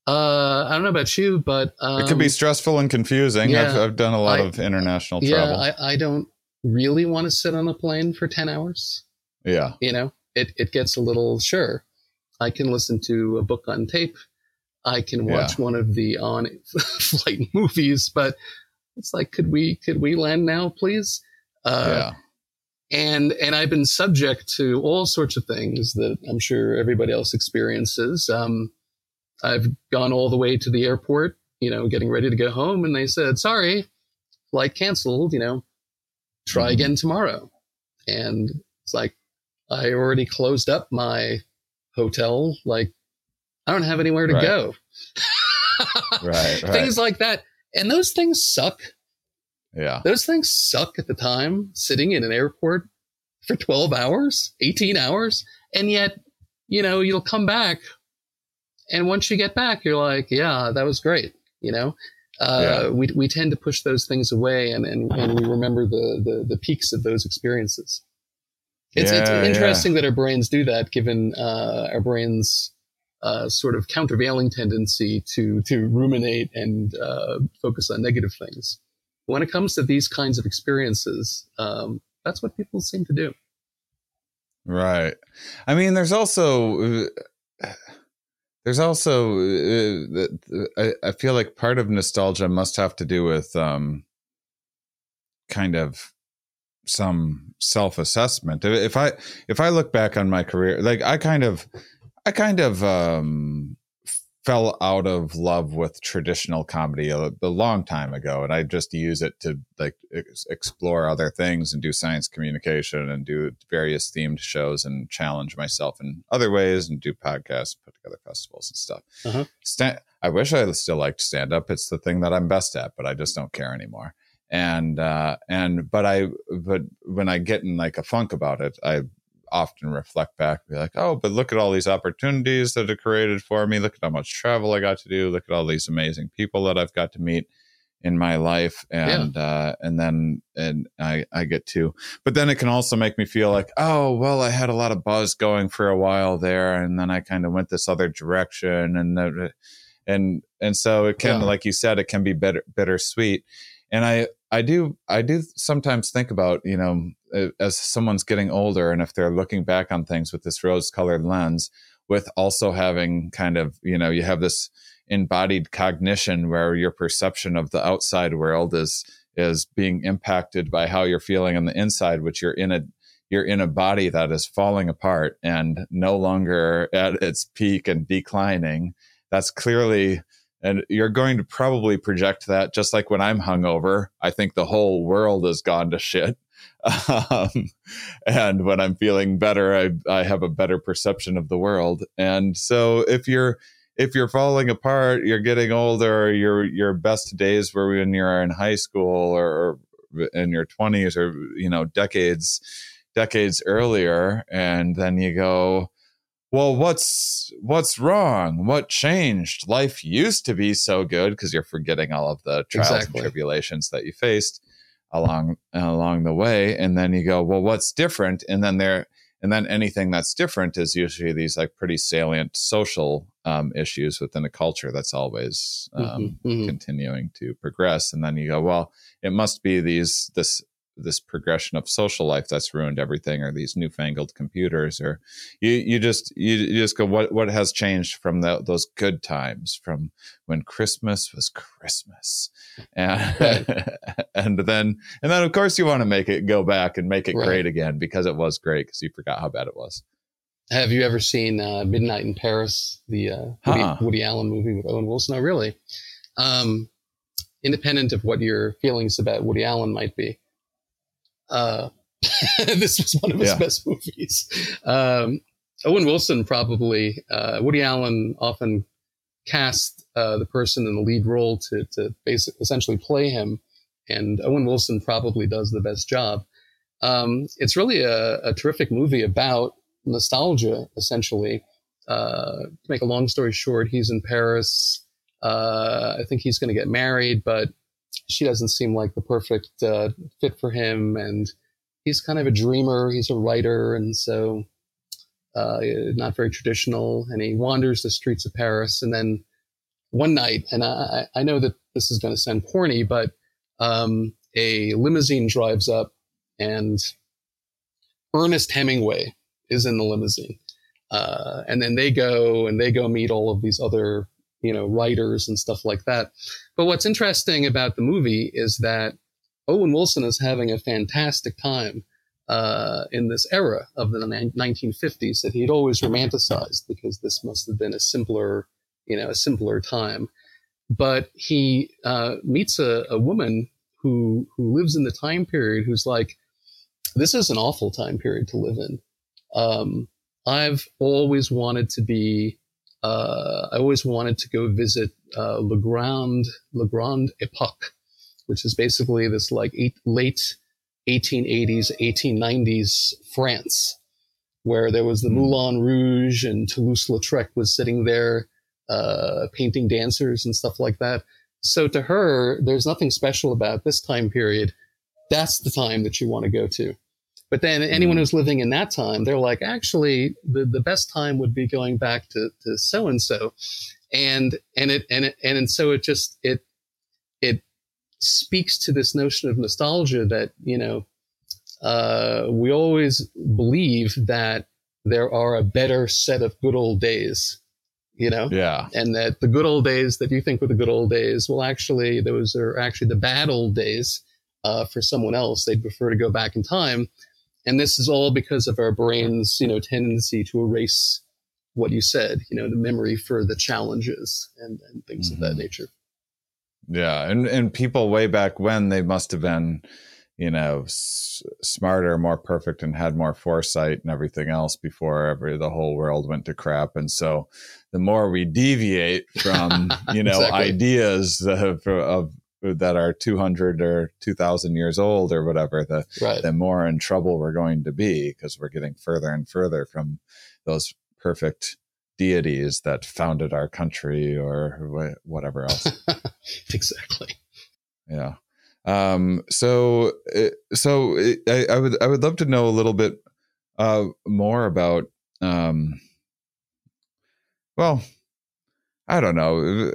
Uh, I don't know about you, but um, it can be stressful and confusing. Yeah, I've, I've done a lot I, of international travel. Yeah, I, I don't really want to sit on a plane for 10 hours. Yeah. You know, it, it gets a little, sure, I can listen to a book on tape. I can watch yeah. one of the on flight movies, but it's like, could we, could we land now, please? Uh, yeah. And, and I've been subject to all sorts of things that I'm sure everybody else experiences. Um, I've gone all the way to the airport, you know, getting ready to go home, and they said, "Sorry, flight canceled. You know, try mm-hmm. again tomorrow." And it's like I already closed up my hotel. Like I don't have anywhere to right. go. right, right. Things like that, and those things suck. Yeah, those things suck at the time. Sitting in an airport for twelve hours, eighteen hours, and yet, you know, you'll come back and once you get back, you're like, yeah, that was great. You know, uh, yeah. we, we tend to push those things away and, and, and we remember the, the, the peaks of those experiences. It's, yeah, it's interesting yeah. that our brains do that given uh, our brains uh, sort of countervailing tendency to, to ruminate and uh, focus on negative things. When it comes to these kinds of experiences, um, that's what people seem to do. Right. I mean, there's also there's also, uh, I, I feel like part of nostalgia must have to do with um, kind of some self assessment. If I if I look back on my career, like I kind of, I kind of um, fell out of love with traditional comedy a, a, long time ago and i just use it to like ex- explore other things and do science communication and do various themed shows and challenge myself in other ways and do podcasts and put together festivals and stuff. Uh-huh. I wish i still liked stand up it's the thing that i'm best at but i just don't care anymore. And uh and but i but when i get in like a funk about it i often reflect back and be like, oh, but look at all these opportunities that are created for me. Look at how much travel I got to do. Look at all these amazing people that I've got to meet in my life and yeah. uh and then and I I get to but then it can also make me feel like oh well I had a lot of buzz going for a while there and then I kind of went this other direction and the, and and so it can yeah. like you said it can be bitter bittersweet and I I do I do sometimes think about you know Uh, as someone's getting older and if they're looking back on things with this rose colored lens with also having kind of you know you have this embodied cognition where your perception of the outside world is is being impacted by how you're feeling on the inside which you're in a you're in a body that is falling apart and no longer at its peak and declining that's clearly and you're going to probably project that just like when I'm hungover, I think the whole world has gone to shit. um, and when I'm feeling better, I I have a better perception of the world. And so if you're if you're falling apart, you're getting older, your your best days were when you're in high school or, in your 20s or you know decades decades earlier and then you go well what's what's wrong what changed life used to be so good because you're forgetting all of the trials Exactly. and tribulations that you faced along along the way. And then you go well what's different? And then there and then anything that's different is usually these like pretty salient social um, issues within a culture that's always um, Mhm, mhm. continuing to progress. And then you go well it must be these this this progression of social life that's ruined everything or these newfangled computers or you you just you, you just go what what has changed from the, those good times from when christmas was christmas and and then and then of course you want to make it go back and make it Right. great again because it was great because you forgot how bad it was Have you ever seen uh, Midnight in Paris, the uh, Woody, Huh. Woody Allen movie with Owen Wilson? No, really. Um, independent of what your feelings about Woody Allen might be, uh, this was one of his Yeah. best movies. Um, Owen Wilson probably, uh, Woody Allen often cast uh, the person in the lead role to, to basic, essentially play him, and Owen Wilson probably does the best job. Um, it's really a, a terrific movie about nostalgia, essentially. Uh, to make a long story short, he's in Paris. Uh, I think he's going to get married, but she doesn't seem like the perfect uh, fit for him. And he's kind of a dreamer. He's a writer, and so uh, not very traditional. And he wanders the streets of Paris. And then one night, and I, I know that this is going to sound corny, but um, a limousine drives up, and Ernest Hemingway is in the limousine. Uh, and then they go and they go meet all of these other, you know, writers and stuff like that. But what's interesting about the movie is that Owen Wilson is having a fantastic time uh, in this era of the 1950s that he'd always romanticized because this must have been a simpler, you know, a simpler time. But he uh, meets a, a woman who who lives in the time period who's like, this is an awful time period to live in. Um, I've always wanted to be. Uh, I always wanted to go visit uh, Le Grand Le Grand Epoque, which is basically this like eight, late 1880s, 1890s France, where there was the Hmm. Moulin Rouge and Toulouse-Lautrec was sitting there uh, painting dancers and stuff like that. So to her, there's nothing special about this time period. That's the time that you want to go to. But then anyone Mhm. who's living in that time, they're like, actually, the, the best time would be going back to, to so and so. And and it and it and so it just it it speaks to this notion of nostalgia that, you know, uh, we always believe that there are a better set of good old days, you know? yeah and that the good old days that you think were the good old days, well, actually, those are actually the bad old days uh, for someone else. They'd prefer to go back in time, and this is all because of our brain's, you know, tendency to erase what you said, you know, the memory for the challenges and, and things of that Mhm. nature. Yeah, and and people way back when they must have been, you know, s- smarter, more perfect, and had more foresight and everything else before every the whole world went to crap. And so, the more we deviate from, you know, Exactly. ideas of, of that are two hundred or two thousand years old or whatever, the Right. the more in trouble we're going to be because we're getting further and further from those perfect deities that founded our country or whatever else. exactly. Yeah. Um, so, uh, so uh, I, I would, I would love to know a little bit uh, more about. Um, well, I don't know.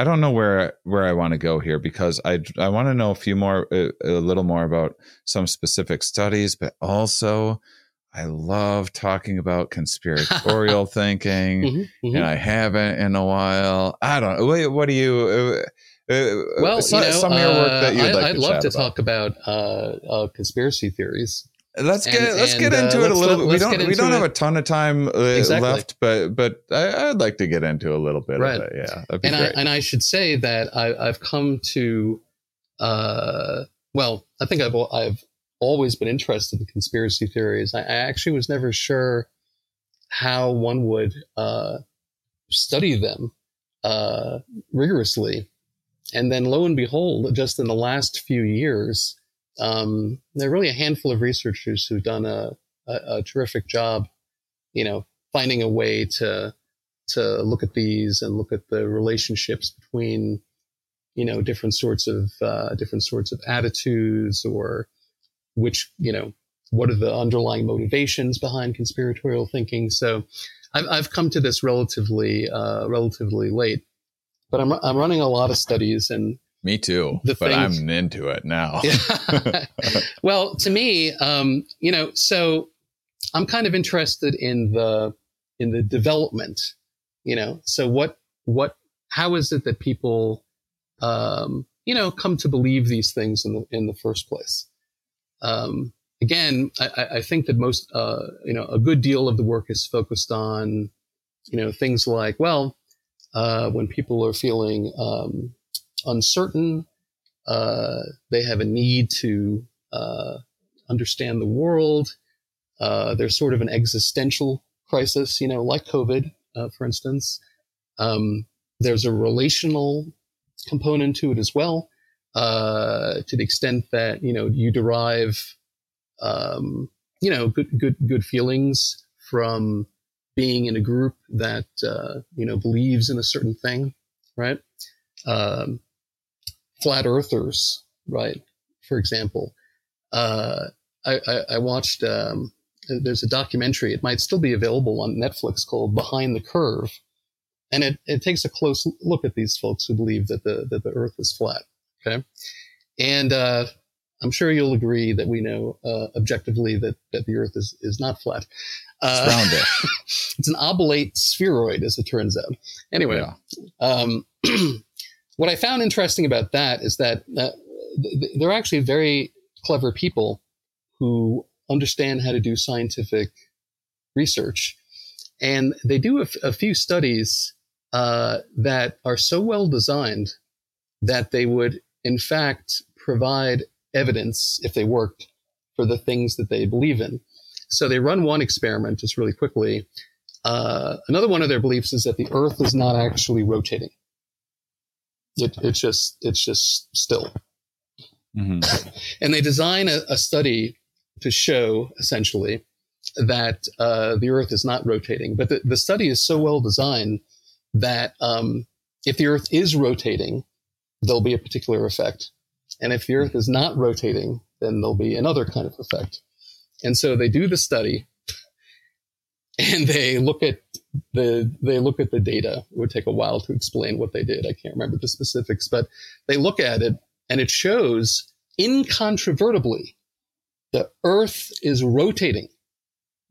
I don't know where where I want to go here because I I want to know a few more a, a little more about some specific studies, but also I love talking about conspiratorial thinking Mhm, mhm. and I haven't in a while. I don't. Wait, what do you? Uh, uh, Well, some, you know, some of your work that uh, you'd I, like I'd to love to about. talk about uh, uh, conspiracy theories. Let's and- get let's get and, uh, into it a little let- bit. We don't we don't have it. a ton of time uh, Exactly. left, but but I, I'd like to get into a little bit Right. of it. Yeah, that'd be and I great. and I should say that I, I've come to uh, well, I think I've I've always been interested in conspiracy theories. I, I actually was never sure how one would uh, study them uh, rigorously. And then, lo and behold, just in the last few years, um, there are really a handful of researchers who've done a, a, a terrific job, you know, finding a way to to look at these and look at the relationships between you know different sorts of uh, different sorts of attitudes or which you know what are the underlying motivations behind conspiratorial thinking. So i've, I've come to this relatively uh, relatively late but I'm, I'm running a lot of studies and me too but things, i'm into it now. Well to me um, you know so i'm kind of interested in the in the development you know so what what how is it that people um, you know come to believe these things in the in the first place? Um, again I, I, think that most uh, you know a good deal of the work is focused on you know things like well uh, when people are feeling um, uncertain uh, they have a need to uh, understand the world uh, there's sort of an existential crisis you know like covid uh, for instance. Um, there's a relational component to it as well, uh, to the extent that you know you derive, um, you know, good good good feelings from being in a group that uh, you know believes in a certain thing, right? Um, flat earthers, right? For example, uh, I, I, I, watched um, there's a documentary. It might still be available on Netflix called Behind the Curve, and it, it takes a close look at these folks who believe that the that the Earth is flat. Okay, and uh, I'm sure you'll agree that we know uh, objectively that that the Earth is is not flat. Uh, it's rounded. it's an oblate spheroid, as it turns out. Anyway, yeah. um, what I found interesting about that is that uh, th- they're actually very clever people who understand how to do scientific research. And they do a, f- a few studies uh, that are so well designed that they would, in fact, provide evidence, if they worked, for the things that they believe in. So they run one experiment just really quickly. Uh, another one of their beliefs is that the Earth is not actually rotating. It, it's just it's just still. Mm-hmm. And they design a, a study to show essentially that uh, the Earth is not rotating. But the, the study is so well designed that um, if the Earth is rotating, there'll be a particular effect. And if the Earth is not rotating, then there'll be another kind of effect. And so they do the study and they look at the they look at the data. It would take a while to explain what they did. I can't remember the specifics, but they look at it and it shows incontrovertibly the Earth is rotating.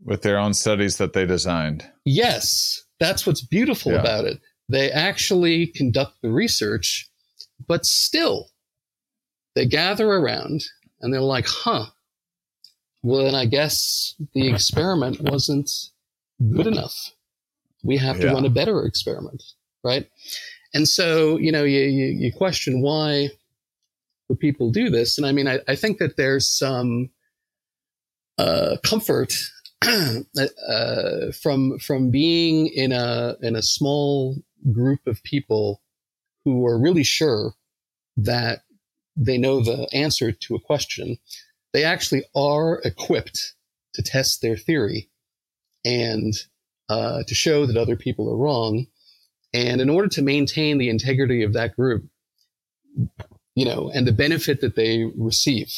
With their own studies that they designed. Yes, that's what's beautiful yeah. about it. They actually conduct the research, but still, they gather around and they're like, huh, well, then I guess the experiment wasn't good enough. We have to yeah. run a better experiment, right? And so, you know, you, you, you question why would people do this? And I mean, I, I think that there's some uh, comfort uh, from from being in a in a small group of people who are really sure that they know the answer to a question. They actually are equipped to test their theory and uh, to show that other people are wrong. And in order to maintain the integrity of that group, you know, and the benefit that they receive,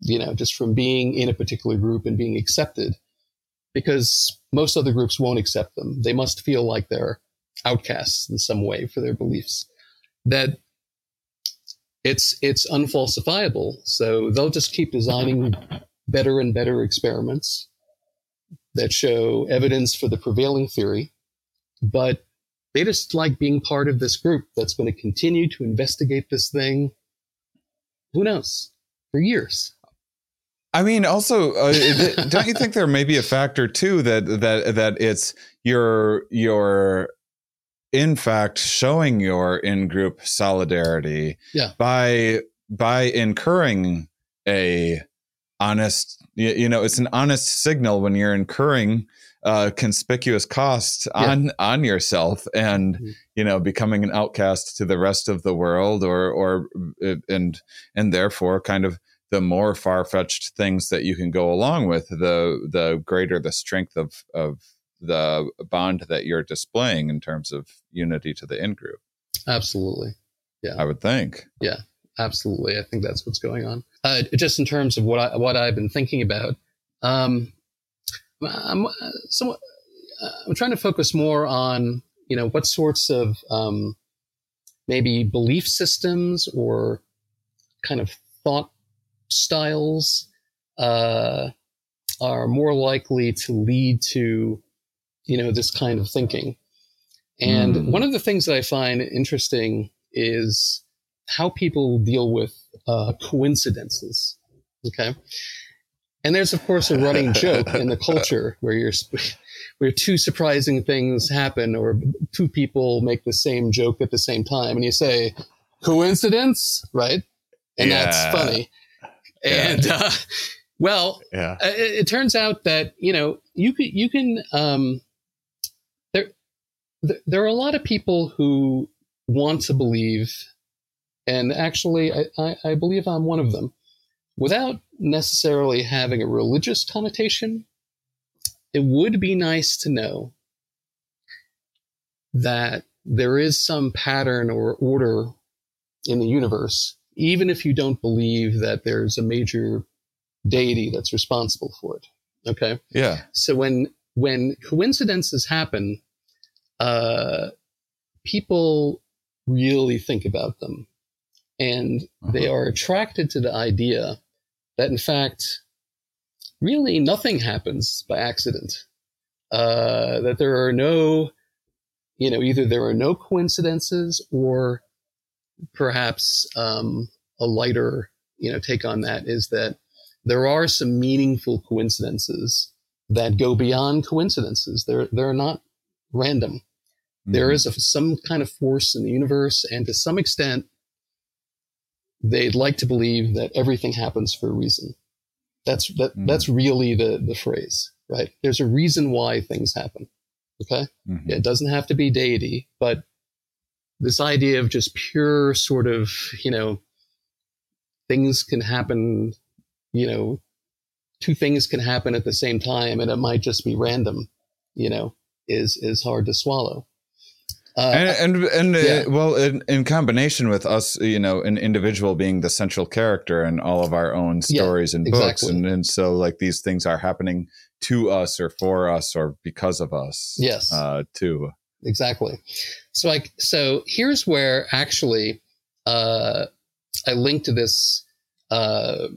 you know, just from being in a particular group and being accepted because most other groups won't accept them. They must feel like they're outcasts in some way for their beliefs. That it's it's unfalsifiable. So they'll just keep designing better and better experiments that show evidence for the prevailing theory, but they just like being part of this group that's going to continue to investigate this thing. Who knows? For years. I mean, also, uh, don't you think there may be a factor too that that that it's your your in fact showing your in group solidarity yeah. by by incurring a honest, you, you know, it's an honest signal when you're incurring uh, conspicuous costs on yeah. on yourself and mm-hmm. you know becoming an outcast to the rest of the world or or uh, and and therefore kind of the more far-fetched things that you can go along with the the greater the strength of of the bond that you're displaying in terms of unity to the in group absolutely. Yeah. I would think. Yeah. Absolutely. I think that's what's going on uh, just in terms of what i what i've been thinking about um i'm somewhat uh, i'm trying to focus more on you know what sorts of um maybe belief systems or kind of thought styles uh, are more likely to lead to, you know, this kind of thinking. And mm. one of the things that I find interesting is how people deal with uh, coincidences. Okay. And there's, of course, a running joke in the culture where you're, where two surprising things happen or two people make the same joke at the same time and you say, coincidence, right? And yeah. that's funny. And yeah. uh, well, yeah. Uh, it, it, turns out that you know you can you can um, there there are a lot of people who want to believe, and actually, I, I, I believe I'm one of them, without necessarily having a religious connotation. It would be nice to know that there is some pattern or order in the universe even if you don't believe that there's a major deity that's responsible for it. Okay. Yeah. So when when coincidences happen, uh, people really think about them, and uh-huh. they are attracted to the idea that, in fact, really nothing happens by accident. Uh, that there are no, you know, either there are no coincidences or perhaps um, a lighter, you know, take on that is that there are some meaningful coincidences that go beyond coincidences. They're they're not random. Mm-hmm. There is a, some kind of force in the universe, and to some extent, they'd like to believe that everything happens for a reason. That's that. Mm-hmm. That's really the the phrase, right? There's a reason why things happen. Okay, mm-hmm. it doesn't have to be deity, but this idea of just pure sort of, you know, things can happen, you know, two things can happen at the same time and it might just be random, you know, is, is hard to swallow. Uh, and and, and uh, yeah. uh, well, in, in, combination with us, you know, an individual being the central character in all of our own stories yeah, and books, exactly. and and so like these things are happening to us or for us or because of us. Yes, uh, too exactly. So like so here's where actually uh, I linked to this uh,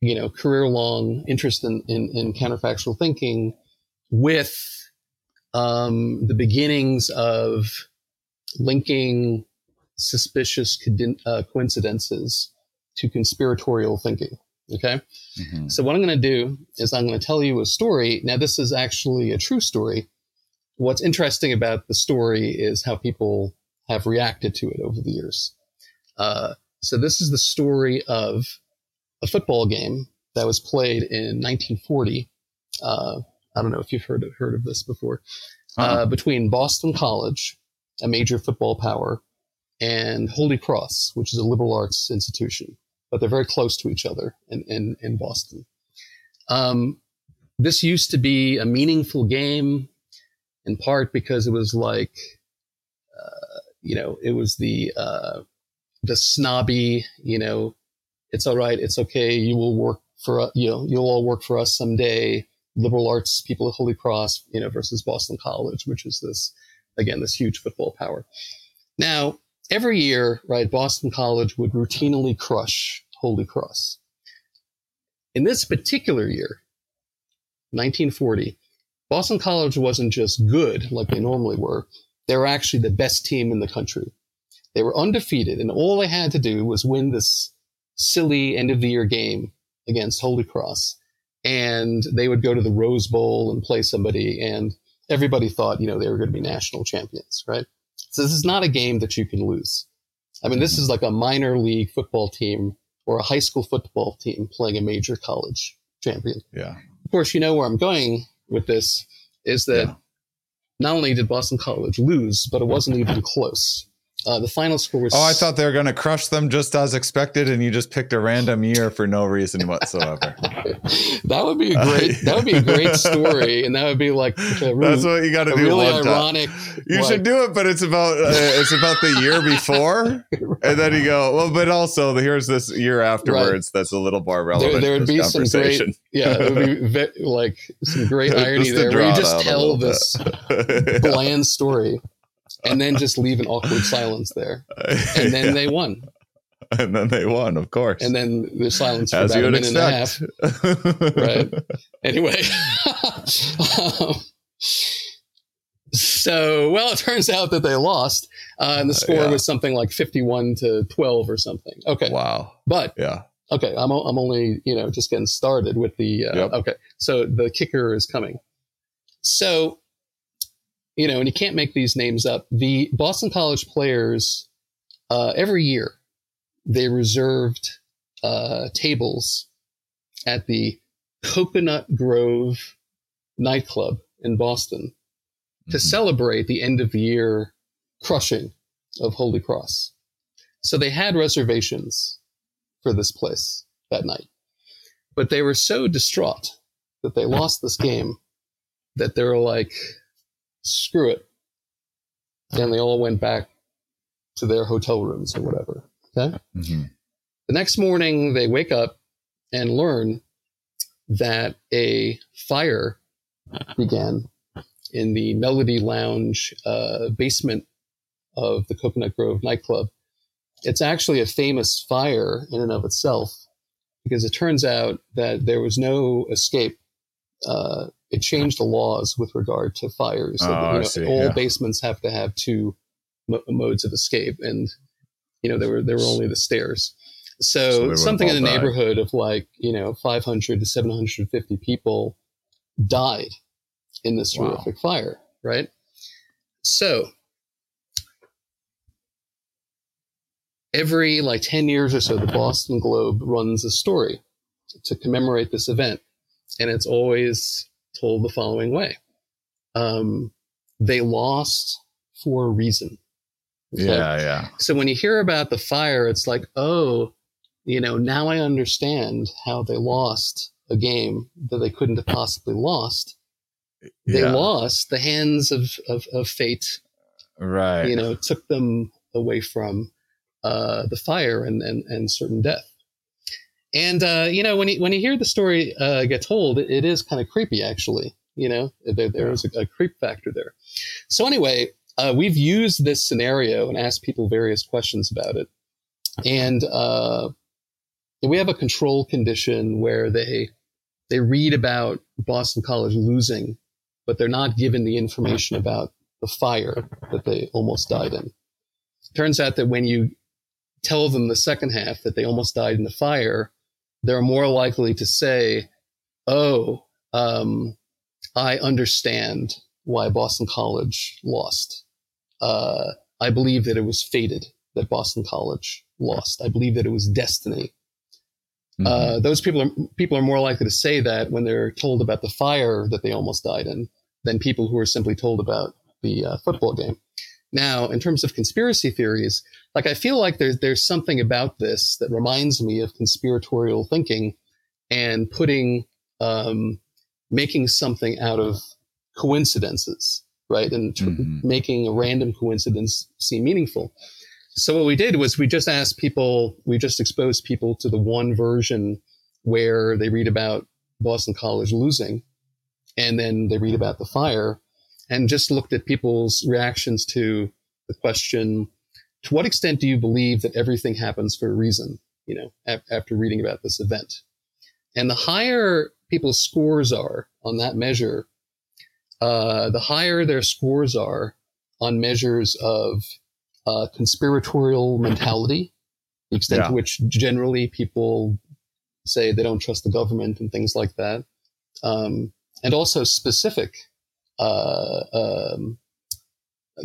you know career long interest in, in, in counterfactual thinking with um, the beginnings of linking suspicious uh, coincidences to conspiratorial thinking. Okay. Mm-hmm. So, what I'm going to do is I'm going to tell you a story. Now, this is actually a true story what's interesting about the story is how people have reacted to it over the years. Uh, so this is the story of a football game that was played in 1940. Uh, I don't know if you've heard of, heard of this before. Uh, uh-huh. between Boston College, a major football power, and Holy Cross, which is a liberal arts institution, but they're very close to each other in in, in Boston. Um, this used to be a meaningful game in part because it was like, uh, you know, it was the uh, the snobby, you know, it's all right, it's okay, you will work for you know, you'll all work for us someday. Liberal arts people at Holy Cross, you know, versus Boston College, which is this again this huge football power. Now, every year, right, Boston College would routinely crush Holy Cross. In this particular year, 1940, Boston College wasn't just good like they normally were. They were actually the best team in the country. They were undefeated, and all they had to do was win this silly end of the year game against Holy Cross. And they would go to the Rose Bowl and play somebody, and everybody thought, you know, they were going to be national champions, right? So this is not a game that you can lose. I mean, this is like a minor league football team or a high school football team playing a major college champion. Yeah. Of course, you know where I'm going with this is that Yeah. not only did Boston College lose, but it wasn't even close. Uh, the final score was. Oh, I thought they were going to crush them just as expected, and you just picked a random year for no reason whatsoever. that would be a great. that would be a great story, and that would be like a really, That's what you got to do really one time. ironic. You like- should do it, but it's about uh, it's about the year before, and then you go well. But also, here's this year afterwards that's a little more relevant. There, there would be some great, yeah, it would be ve- like some great irony there, where you just tell this bland story, and then just leave an awkward silence there, and then Yeah. they won, and then they won, of course, and then the silence for as you a would minute and a half. right? Anyway, um, so well, it turns out that they lost, uh, and the score yeah. was something like fifty-one to twelve or something. Okay, Wow. but Yeah. okay, I'm I'm only you know just getting started with the uh, Yep. okay. So the kicker is coming. So you know, and you can't make these names up. The Boston College players uh, every year they reserved uh, tables at the Coconut Grove nightclub in Boston to Mhm. celebrate the end of the year crushing of Holy Cross. So they had reservations for this place that night. But they were so distraught that they lost this game that they were like, screw it. And they all went back to their hotel rooms or whatever. Okay. Mhm. The next morning, they wake up and learn that a fire began in the Melody Lounge uh, basement of the Coconut Grove nightclub. It's actually a famous fire in and of itself because it turns out that there was no escape. Uh, it changed the laws with regard to fires. So Oh, that, you know, see, all yeah. basements have to have two mo- modes of escape, and you know there were there were only the stairs. So So, something in the died. neighborhood of like you know 500 to 750 people died in this Wow. horrific fire, right? So every like 10 years or so, the Boston Globe runs a story to commemorate this event, and it's always told the following way: um, They lost for a reason. Yeah, yeah. So when you hear about the fire, it's like, oh, you know, now I understand how they lost a game that they couldn't have possibly lost. They yeah. lost the hands of, of, of fate, Right. you know, took them away from uh, the fire and, and, and certain death. And, uh, you know, when you, when you hear the story uh, get told, it, it is kind of creepy, actually. You know, there, there is a, a creep factor there. So, anyway, uh, we've used this scenario and asked people various questions about it. And uh, we have a control condition where they they read about Boston College losing, but they're not given the information about the fire that they almost died in. Turns out that when you tell them the second half that they almost died in the fire, they're more likely to say, "Oh, um, I understand why Boston College lost. Uh, I believe that it was fated that Boston College lost. I believe that it was destiny. Mhm. Uh, those people are people are more likely to say that when they're told about the fire that they almost died in than people who are simply told about the uh, football game. Now, in terms of conspiracy theories, like I feel like there's there's something about this that reminds me of conspiratorial thinking and putting um, making something out of coincidences, right? And tr- Mhm. making a random coincidence seem meaningful. So what we did was we just asked people, we just exposed people to the one version where they read about Boston College losing, and then they read about the fire, and just looked at people's reactions to the question: To what extent do you believe that everything happens for a reason? You know, af- after reading about this event, and the higher people's scores are on that measure, uh, the higher their scores are on measures of uh, conspiratorial mentality, the extent Yeah. to which generally people say they don't trust the government and things like that, um, and also specific uh, um,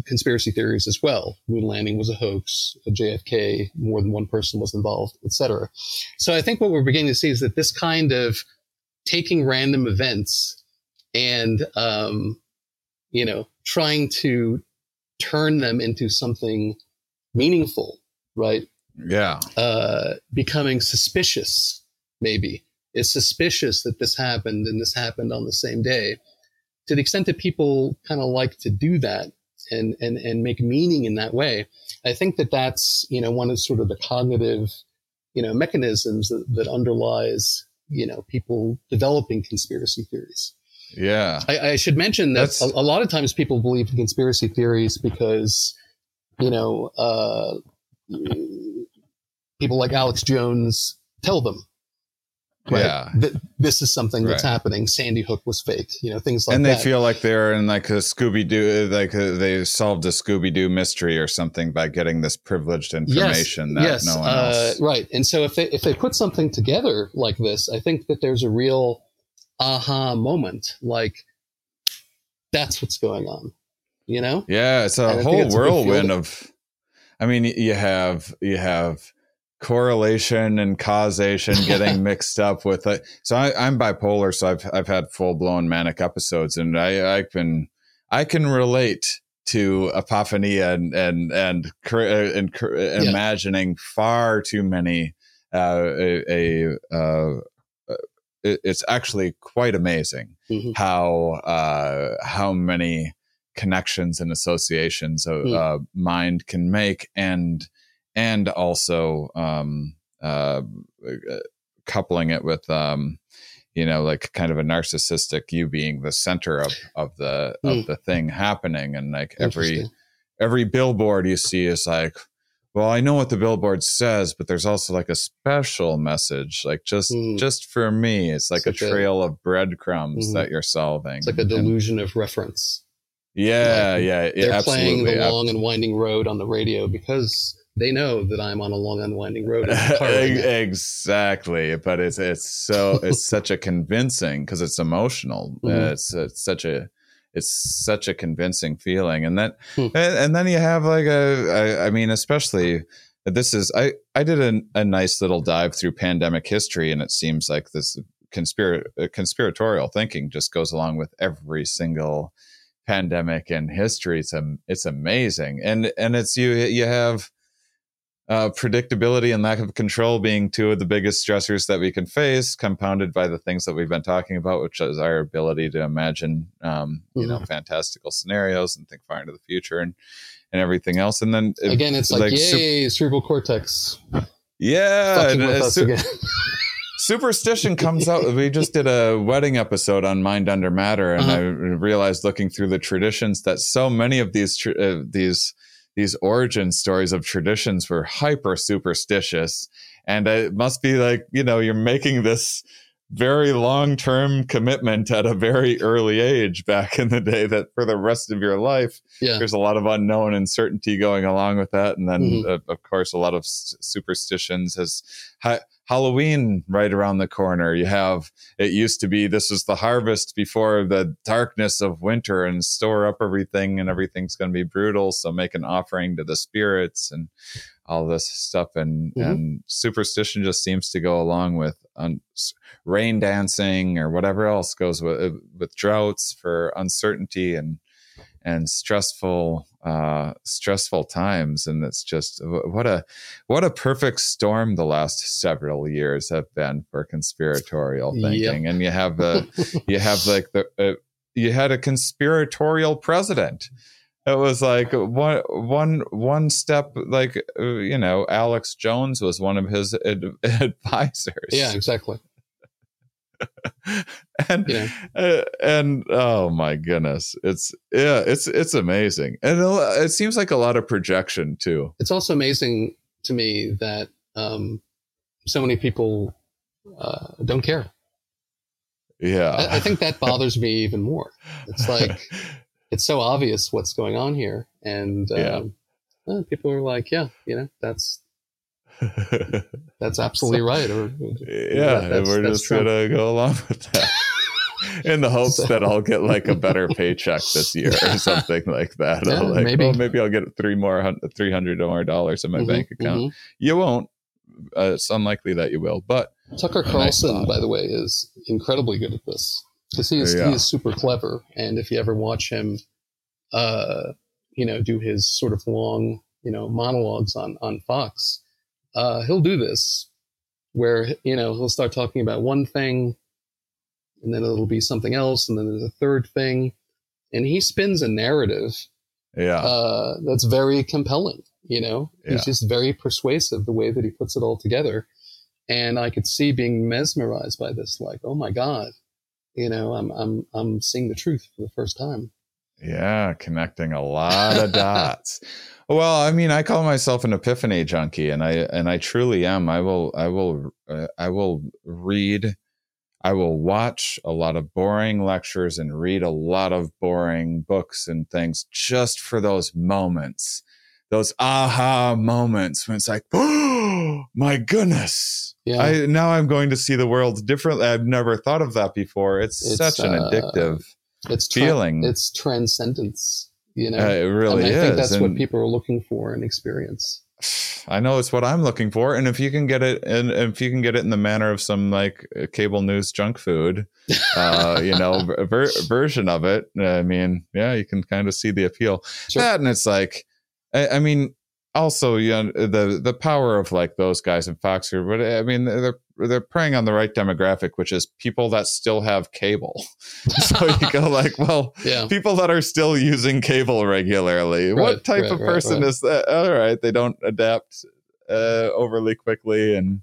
conspiracy theories as well. Moon landing was a hoax, a JFK, more than one person was involved, etc. So I think what we're beginning to see is that this kind of taking random events and um, you know trying to turn them into something meaningful, right? Yeah. Uh, becoming suspicious, maybe. It's suspicious that this happened and this happened on the same day. To the extent that people kind of like to do that and, and, and make meaning in that way, I think that that's, you know, one of sort of the cognitive, you know, mechanisms that, that underlies, you know, people developing conspiracy theories. Yeah. I, I should mention that a, a, lot of times people believe in conspiracy theories because, you know, uh, people like Alex Jones tell them. Right? Yeah. That this is something that's Right. happening. Sandy Hook was fake. You know, things like and they that. feel like they're in like a Scooby Doo, like uh they solved a Scooby Doo mystery or something by getting this privileged information that yes, no one uh, else. right. And so if they if they put something together like this, I think that there's a real aha moment. Like that's what's going on. You know? Yeah, it's And a whole a whirlwind of. I mean, you have you have correlation and causation getting mixed up with it. So I, I'm bipolar, so I've I've had full blown manic episodes, and I I can I can relate to apophenia and and and, uh, and cr- imagining far too many. Uh, a, a uh, uh, it's actually quite amazing Mhm. how uh, how many connections and associations a, a mind can make, and and also um, uh, uh, coupling it with um, you know like kind of a narcissistic you being the center of of the Hmm. of the thing happening, and like every every billboard you see is like well i know what the billboard says but there's also like a special message like just Mm. just for me it's like Such a a- trail of breadcrumbs Mhm. that you're solving It's like a And- delusion of reference. yeah Like, yeah They're yeah, playing the long and winding road on the radio because they know that I'm on a long and winding road. in the Ab- car right exactly but it's it's so it's such a convincing because it's emotional Mhm. it's it's such a it's such a convincing feeling and that Hmm. and, and then you have like a I, I mean especially this is i i did a, a nice little dive through pandemic history and it seems like this conspira- uh, conspiratorial thinking just goes along with every single pandemic in history it's am, it's amazing and and it's you you have uh, predictability and lack of control being two of the biggest stressors that we can face, compounded by the things that we've been talking about, which is our ability to imagine, um, you know, fantastical scenarios and think far into the future and and everything else. And then it- Again, it's like, like yay, cerebral cortex yeah, and, uh, su- superstition comes out. We just did a wedding episode on mind under matter, and Uh-huh. I realized looking through the traditions that so many of these tr- uh, these these origin stories of traditions were hyper superstitious, and it must be like you know you're making this very long term commitment at a very early age back in the day that for the rest of your life Yeah. there's a lot of unknown uncertainty going along with that and then Mhm. uh, of course a lot of s- superstitions as ha- halloween right around the corner. You have it used to be this is the harvest before the darkness of winter and store up everything and everything's going to be brutal. So make an offering to the spirits and all this stuff. And Mhm. and superstition just seems to go along with s- rain dancing or whatever else goes with with droughts for uncertainty and and stressful uh stressful times and it's just what a what a perfect storm the last several years have been for conspiratorial Yep. thinking and you have the you have like the uh, you had a conspiratorial president it was like one one one step like uh, you know alex jones was one of his ad- advisors yeah, exactly. and Yeah. uh, and oh my goodness it's yeah it's it's amazing and it, it seems like a lot of projection too It's also amazing to me that um, so many people uh, don't care. yeah I, I think that bothers me even more. It's like it's so obvious what's going on here, and um, uh, people are like, "Yeah, you know, that's that's absolutely right." Or yeah that's- we're just Trump. gonna go along with that in the hopes that I'll get like a better paycheck this year or something like that. Yeah, like, maybe. oh, maybe I'll get three more three hundred more dollars in my Mhm, bank account. mhm. You won't. Uh, it's unlikely that you will, but Tucker Carlson, by the way, is incredibly good at this because he is Yeah. he is super clever. And if you ever watch him, uh, you know, do his sort of long, you know, monologues on on Fox, uh, he'll do this where you know he'll start talking about one thing, and then it'll be something else, and then there's a third thing, and he spins a narrative yeah, uh, that's very compelling. You know, Yeah. he's just very persuasive the way that he puts it all together. And I could see being mesmerized by this, like, oh my god, you know, I'm I'm I'm seeing the truth for the first time. Yeah, connecting a lot of dots. Well, I mean, I call myself an epiphany junkie, and I and I truly am. I will, I will, uh, I will read. I will watch a lot of boring lectures and read a lot of boring books and things just for those moments, those aha moments when it's like, oh my goodness. Yeah, I now I'm going to see the world differently. I've never thought of that before. It's, It's, such an uh, it's feeling. It's transcendence. You know, Uh, it really and I is. think that's what people are looking for and experience. I know it's what I'm looking for, and if you can get it, and if you can get it in the manner of some like uh, cable news junk food, uh, you know, ver- version of it, I mean, yeah, you can kind of see the appeal. Sure. That and it's like, I, I mean, also, you know, the the power of like those guys in Fox here, but I mean, they're they're preying on the right demographic, which is people that still have cable. so you go like, well, Yeah, people that are still using cable regularly. Right, what type right, of person right. is that? All right, they don't adapt uh, overly quickly and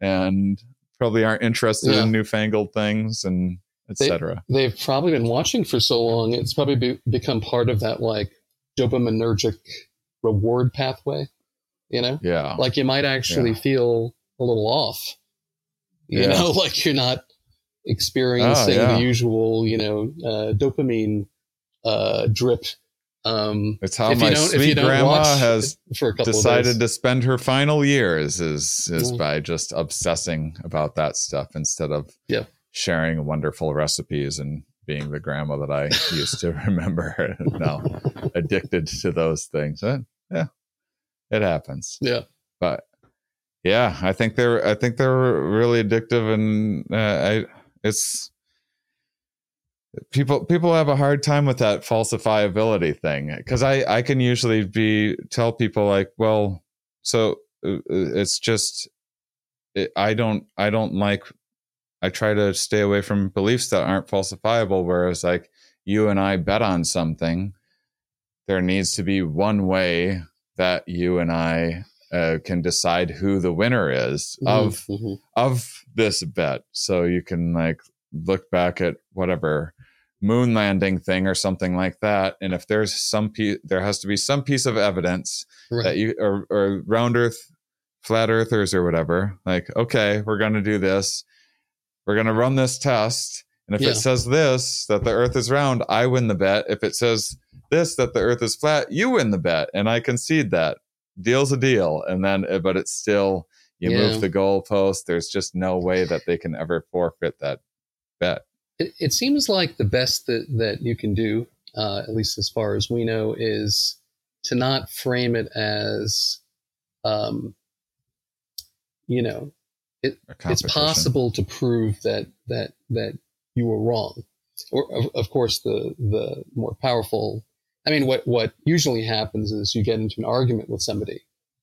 and probably aren't interested Yeah. in newfangled things and etc. they've probably been watching for so long. It's probably be, become part of that like dopaminergic reward pathway. You know, Yeah, like you might actually Yeah. feel a little off you Yeah. know like you're not experiencing Oh, yeah. the usual you know uh, dopamine uh, drip um, it's how if you my don't- if you sweet grandma has for a decided to spend her final years is is Yeah. by just obsessing about that stuff instead of Yeah. sharing wonderful recipes and being the grandma that I used to remember now addicted to those things. Uh, yeah, it happens. yeah But yeah, I think they're I think they're really addictive, and uh, I it's people people have a hard time with that falsifiability thing because I I can usually be tell people like, well, so uh, it's just it, I don't I don't like I try to stay away from beliefs that aren't falsifiable. Whereas like you and I bet on something, there needs to be one way that you and I uh, can decide who the winner is of Mhm. of this bet. So you can like look back at whatever moon landing thing or something like that, and if there's some piece, there has to be some piece of evidence right that you or, or round earth flat earthers or whatever like okay we're going to do this we're going to run this test and if Yeah. it says this that the earth is round i win the bet if it says this that the earth is flat you win the bet and i concede that deal's a deal and then uh, but it's still you Yeah. move the goalpost there's just no way that they can ever forfeit that bet it, it seems like the best that, that you can do, uh, at least as far as we know, is to not frame it as, um, you know, a it's possible to prove that that that you were wrong. Or of, of course, the the more powerful. I mean, what what usually happens is you get into an argument with somebody,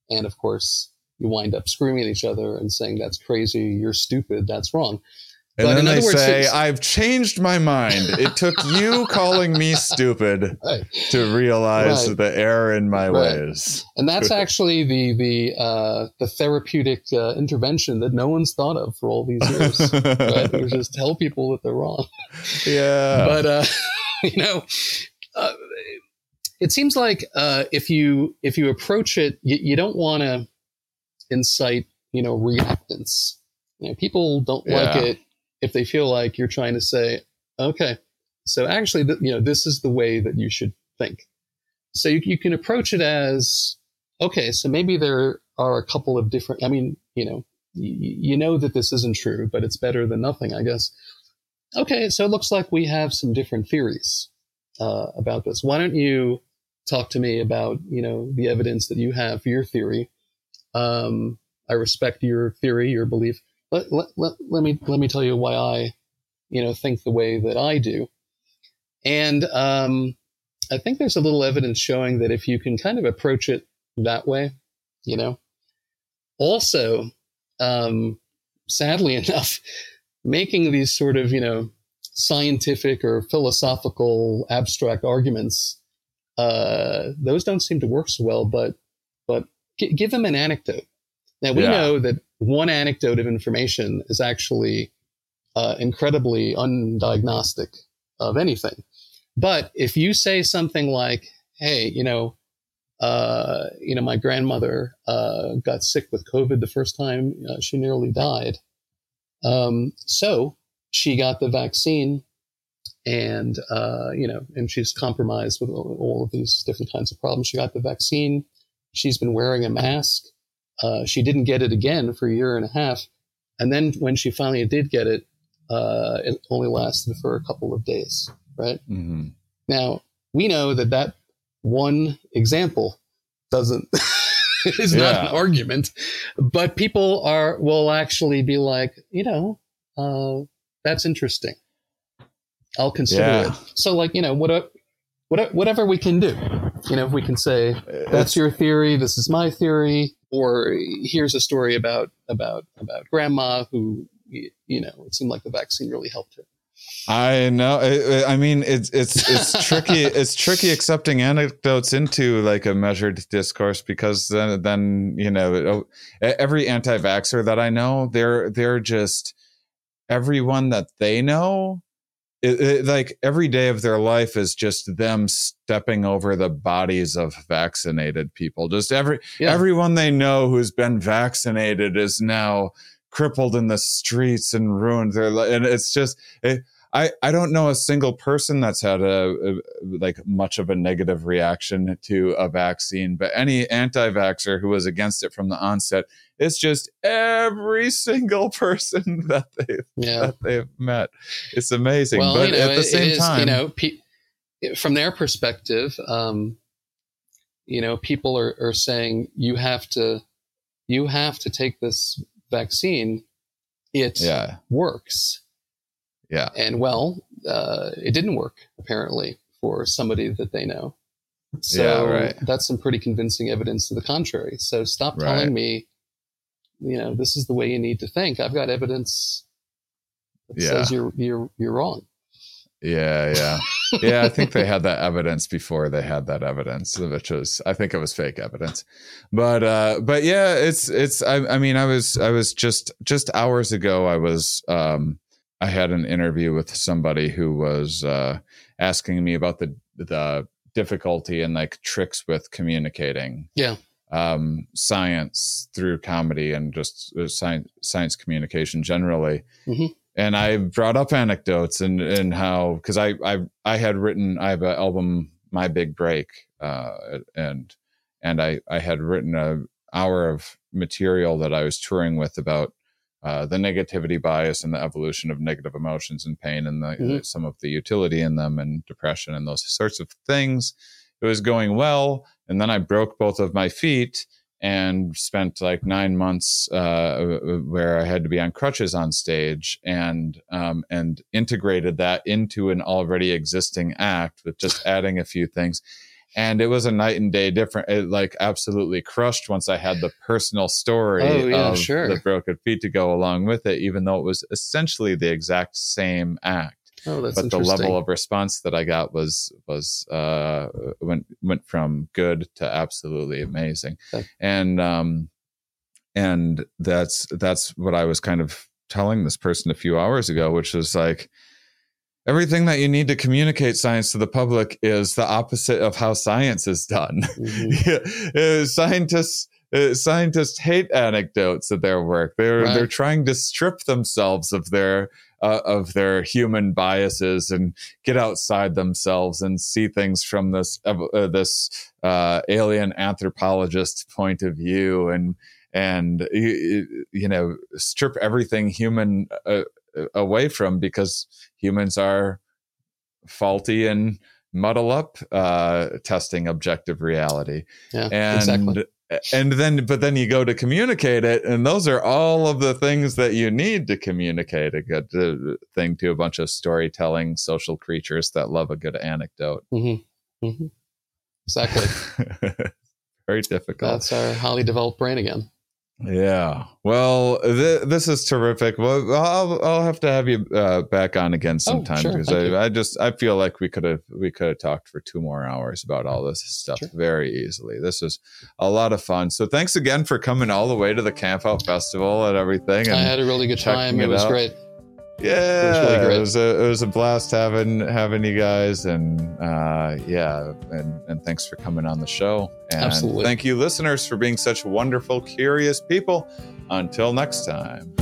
and of course, you wind up screaming at each other and saying, "That's crazy. You're stupid. That's wrong." and but then in they other words, say i've changed my mind it took you calling me stupid Right. to realize Right. the error in my Right. ways. and that's actually the the uh, the therapeutic uh, intervention that no one's thought of for all these years. right? Just tell people that they're wrong. yeah. But uh, you know, uh, it seems like uh, if you if you approach it, you, you don't want to incite you know reactance. You know, people don't like it if they feel like you're trying to say, okay, so actually, th- you know, this is the way that you should think. So you, you can approach it as, okay, so maybe there are a couple of different. I mean, you know, y- you know that this isn't true, but it's better than nothing, I guess. okay, so it looks like we have some different theories uh, about this. Why don't you talk to me about you know the evidence that you have for your theory? Um, I respect your theory, your belief. Let, let, let, let me let me tell you why I you know think the way that I do. And um, I think there's a little evidence showing that if you can kind of approach it that way, you know. Also, um, sadly enough, making these sort of you know scientific or philosophical abstract arguments, uh, those don't seem to work so well. But but g- give them an anecdote. Now we Yeah. know that one anecdote of information is actually uh, incredibly undiagnostic of anything. But if you say something like, "Hey, you know, uh, you know, my grandmother uh, got sick with COVID the first time uh, she nearly died, um, so she got the vaccine, and uh, you know, and she's compromised with all, of these different kinds of problems. She got the vaccine. She's been wearing a mask. Uh, she didn't get it again for a year and a half, and then when she finally did get it, uh, it only lasted for a couple of days. Right Mhm. now, we know that that one example doesn't is not an argument, but people are will actually be like, you know, uh, that's interesting. I'll consider Yeah. it. So, like, you know, what, what, whatever we can do, you know, if we can say that's your theory, this is my theory, or here's a story about about about grandma who, you know, it seemed like the vaccine really helped her. I know. I, I mean, it's it's it's tricky. It's tricky accepting anecdotes into like a measured discourse because then then you know oh, every anti-vaxer that I know, they're they're just everyone that they know. It, it, like every day of their life is just them stepping over the bodies of vaccinated people. Just every Yeah. everyone they know who's been vaccinated is now crippled in the streets and ruined their li- and it's just it, I, I don't know a single person that's had a, a like much of a negative reaction to a vaccine, but any anti-vaxxer who was against it from the onset, it's just every single person that they've Yeah. that they've met. It's amazing. well, but you know, at the it- same it is, time, you know, pe- from their perspective, um, you know, people are, are saying you have to, you have to take this vaccine. It yeah, works, yeah, and well, uh, it didn't work apparently for somebody that they know. So Yeah, right. that's some pretty convincing evidence to the contrary. So stop Right. telling me, you know, this is the way you need to think. I've got evidence that Yeah. says you're you're you're wrong. yeah, yeah, yeah. I think they had that evidence before they had that evidence, which was I think it was fake evidence. But uh, but yeah, it's it's. I, I mean, I was I was just just hours ago. I was um, I had an interview with somebody who was uh, asking me about the the difficulty and like tricks with communicating. Yeah. Um, science through comedy and just uh, science science communication generally. Mhm. And I brought up anecdotes and and how because I I I had written I have an album My Big Break uh, and and I I had written a hour of material that I was touring with about uh, the negativity bias and the evolution of negative emotions and pain and the, Mhm. some of the utility in them and depression and those sorts of things. It was going well, and then I broke both of my feet and spent like nine months uh, where I had to be on crutches on stage and um, and integrated that into an already existing act with just adding a few things. And it was a night and day different. It like absolutely crushed once I had the personal story Oh, yeah, of sure. the broken feet to go along with it, even though it was essentially the exact same act Oh, that's but the level of response that I got was was uh, went went from good to absolutely amazing, Okay. and um, and that's that's what I was kind of telling this person a few hours ago, which was like everything that you need to communicate science to the public is the opposite of how science is done. Mhm. Uh, scientists uh, scientists hate anecdotes of their work. They're Right. they're trying to strip themselves of their uh, of their human biases and get outside themselves and see things from this uh, this uh, alien anthropologist point of view and and you, you know strip everything human uh, away from because humans are faulty and muddle up uh, testing objective reality. Yeah, and exactly. and then but then you go to communicate it and those are all of the things that you need to communicate a good uh, thing to a bunch of storytelling social creatures that love a good anecdote Mm-hmm. Mm-hmm. Exactly. very difficult That's our highly developed brain again. Yeah well th- this is terrific well i'll, I'll have to have you uh, back on again sometime Oh, sure. because I, I just i feel like we could have we could have talked for two more hours about all this stuff Sure. very easily this was a lot of fun so thanks again for coming all the way to the camp out festival and everything and I had a really good time. It, it was out. great. Yeah really great. it was a, it was a blast having having you guys and uh yeah and and thanks for coming on the show and Absolutely. thank you listeners for being such wonderful curious people until next time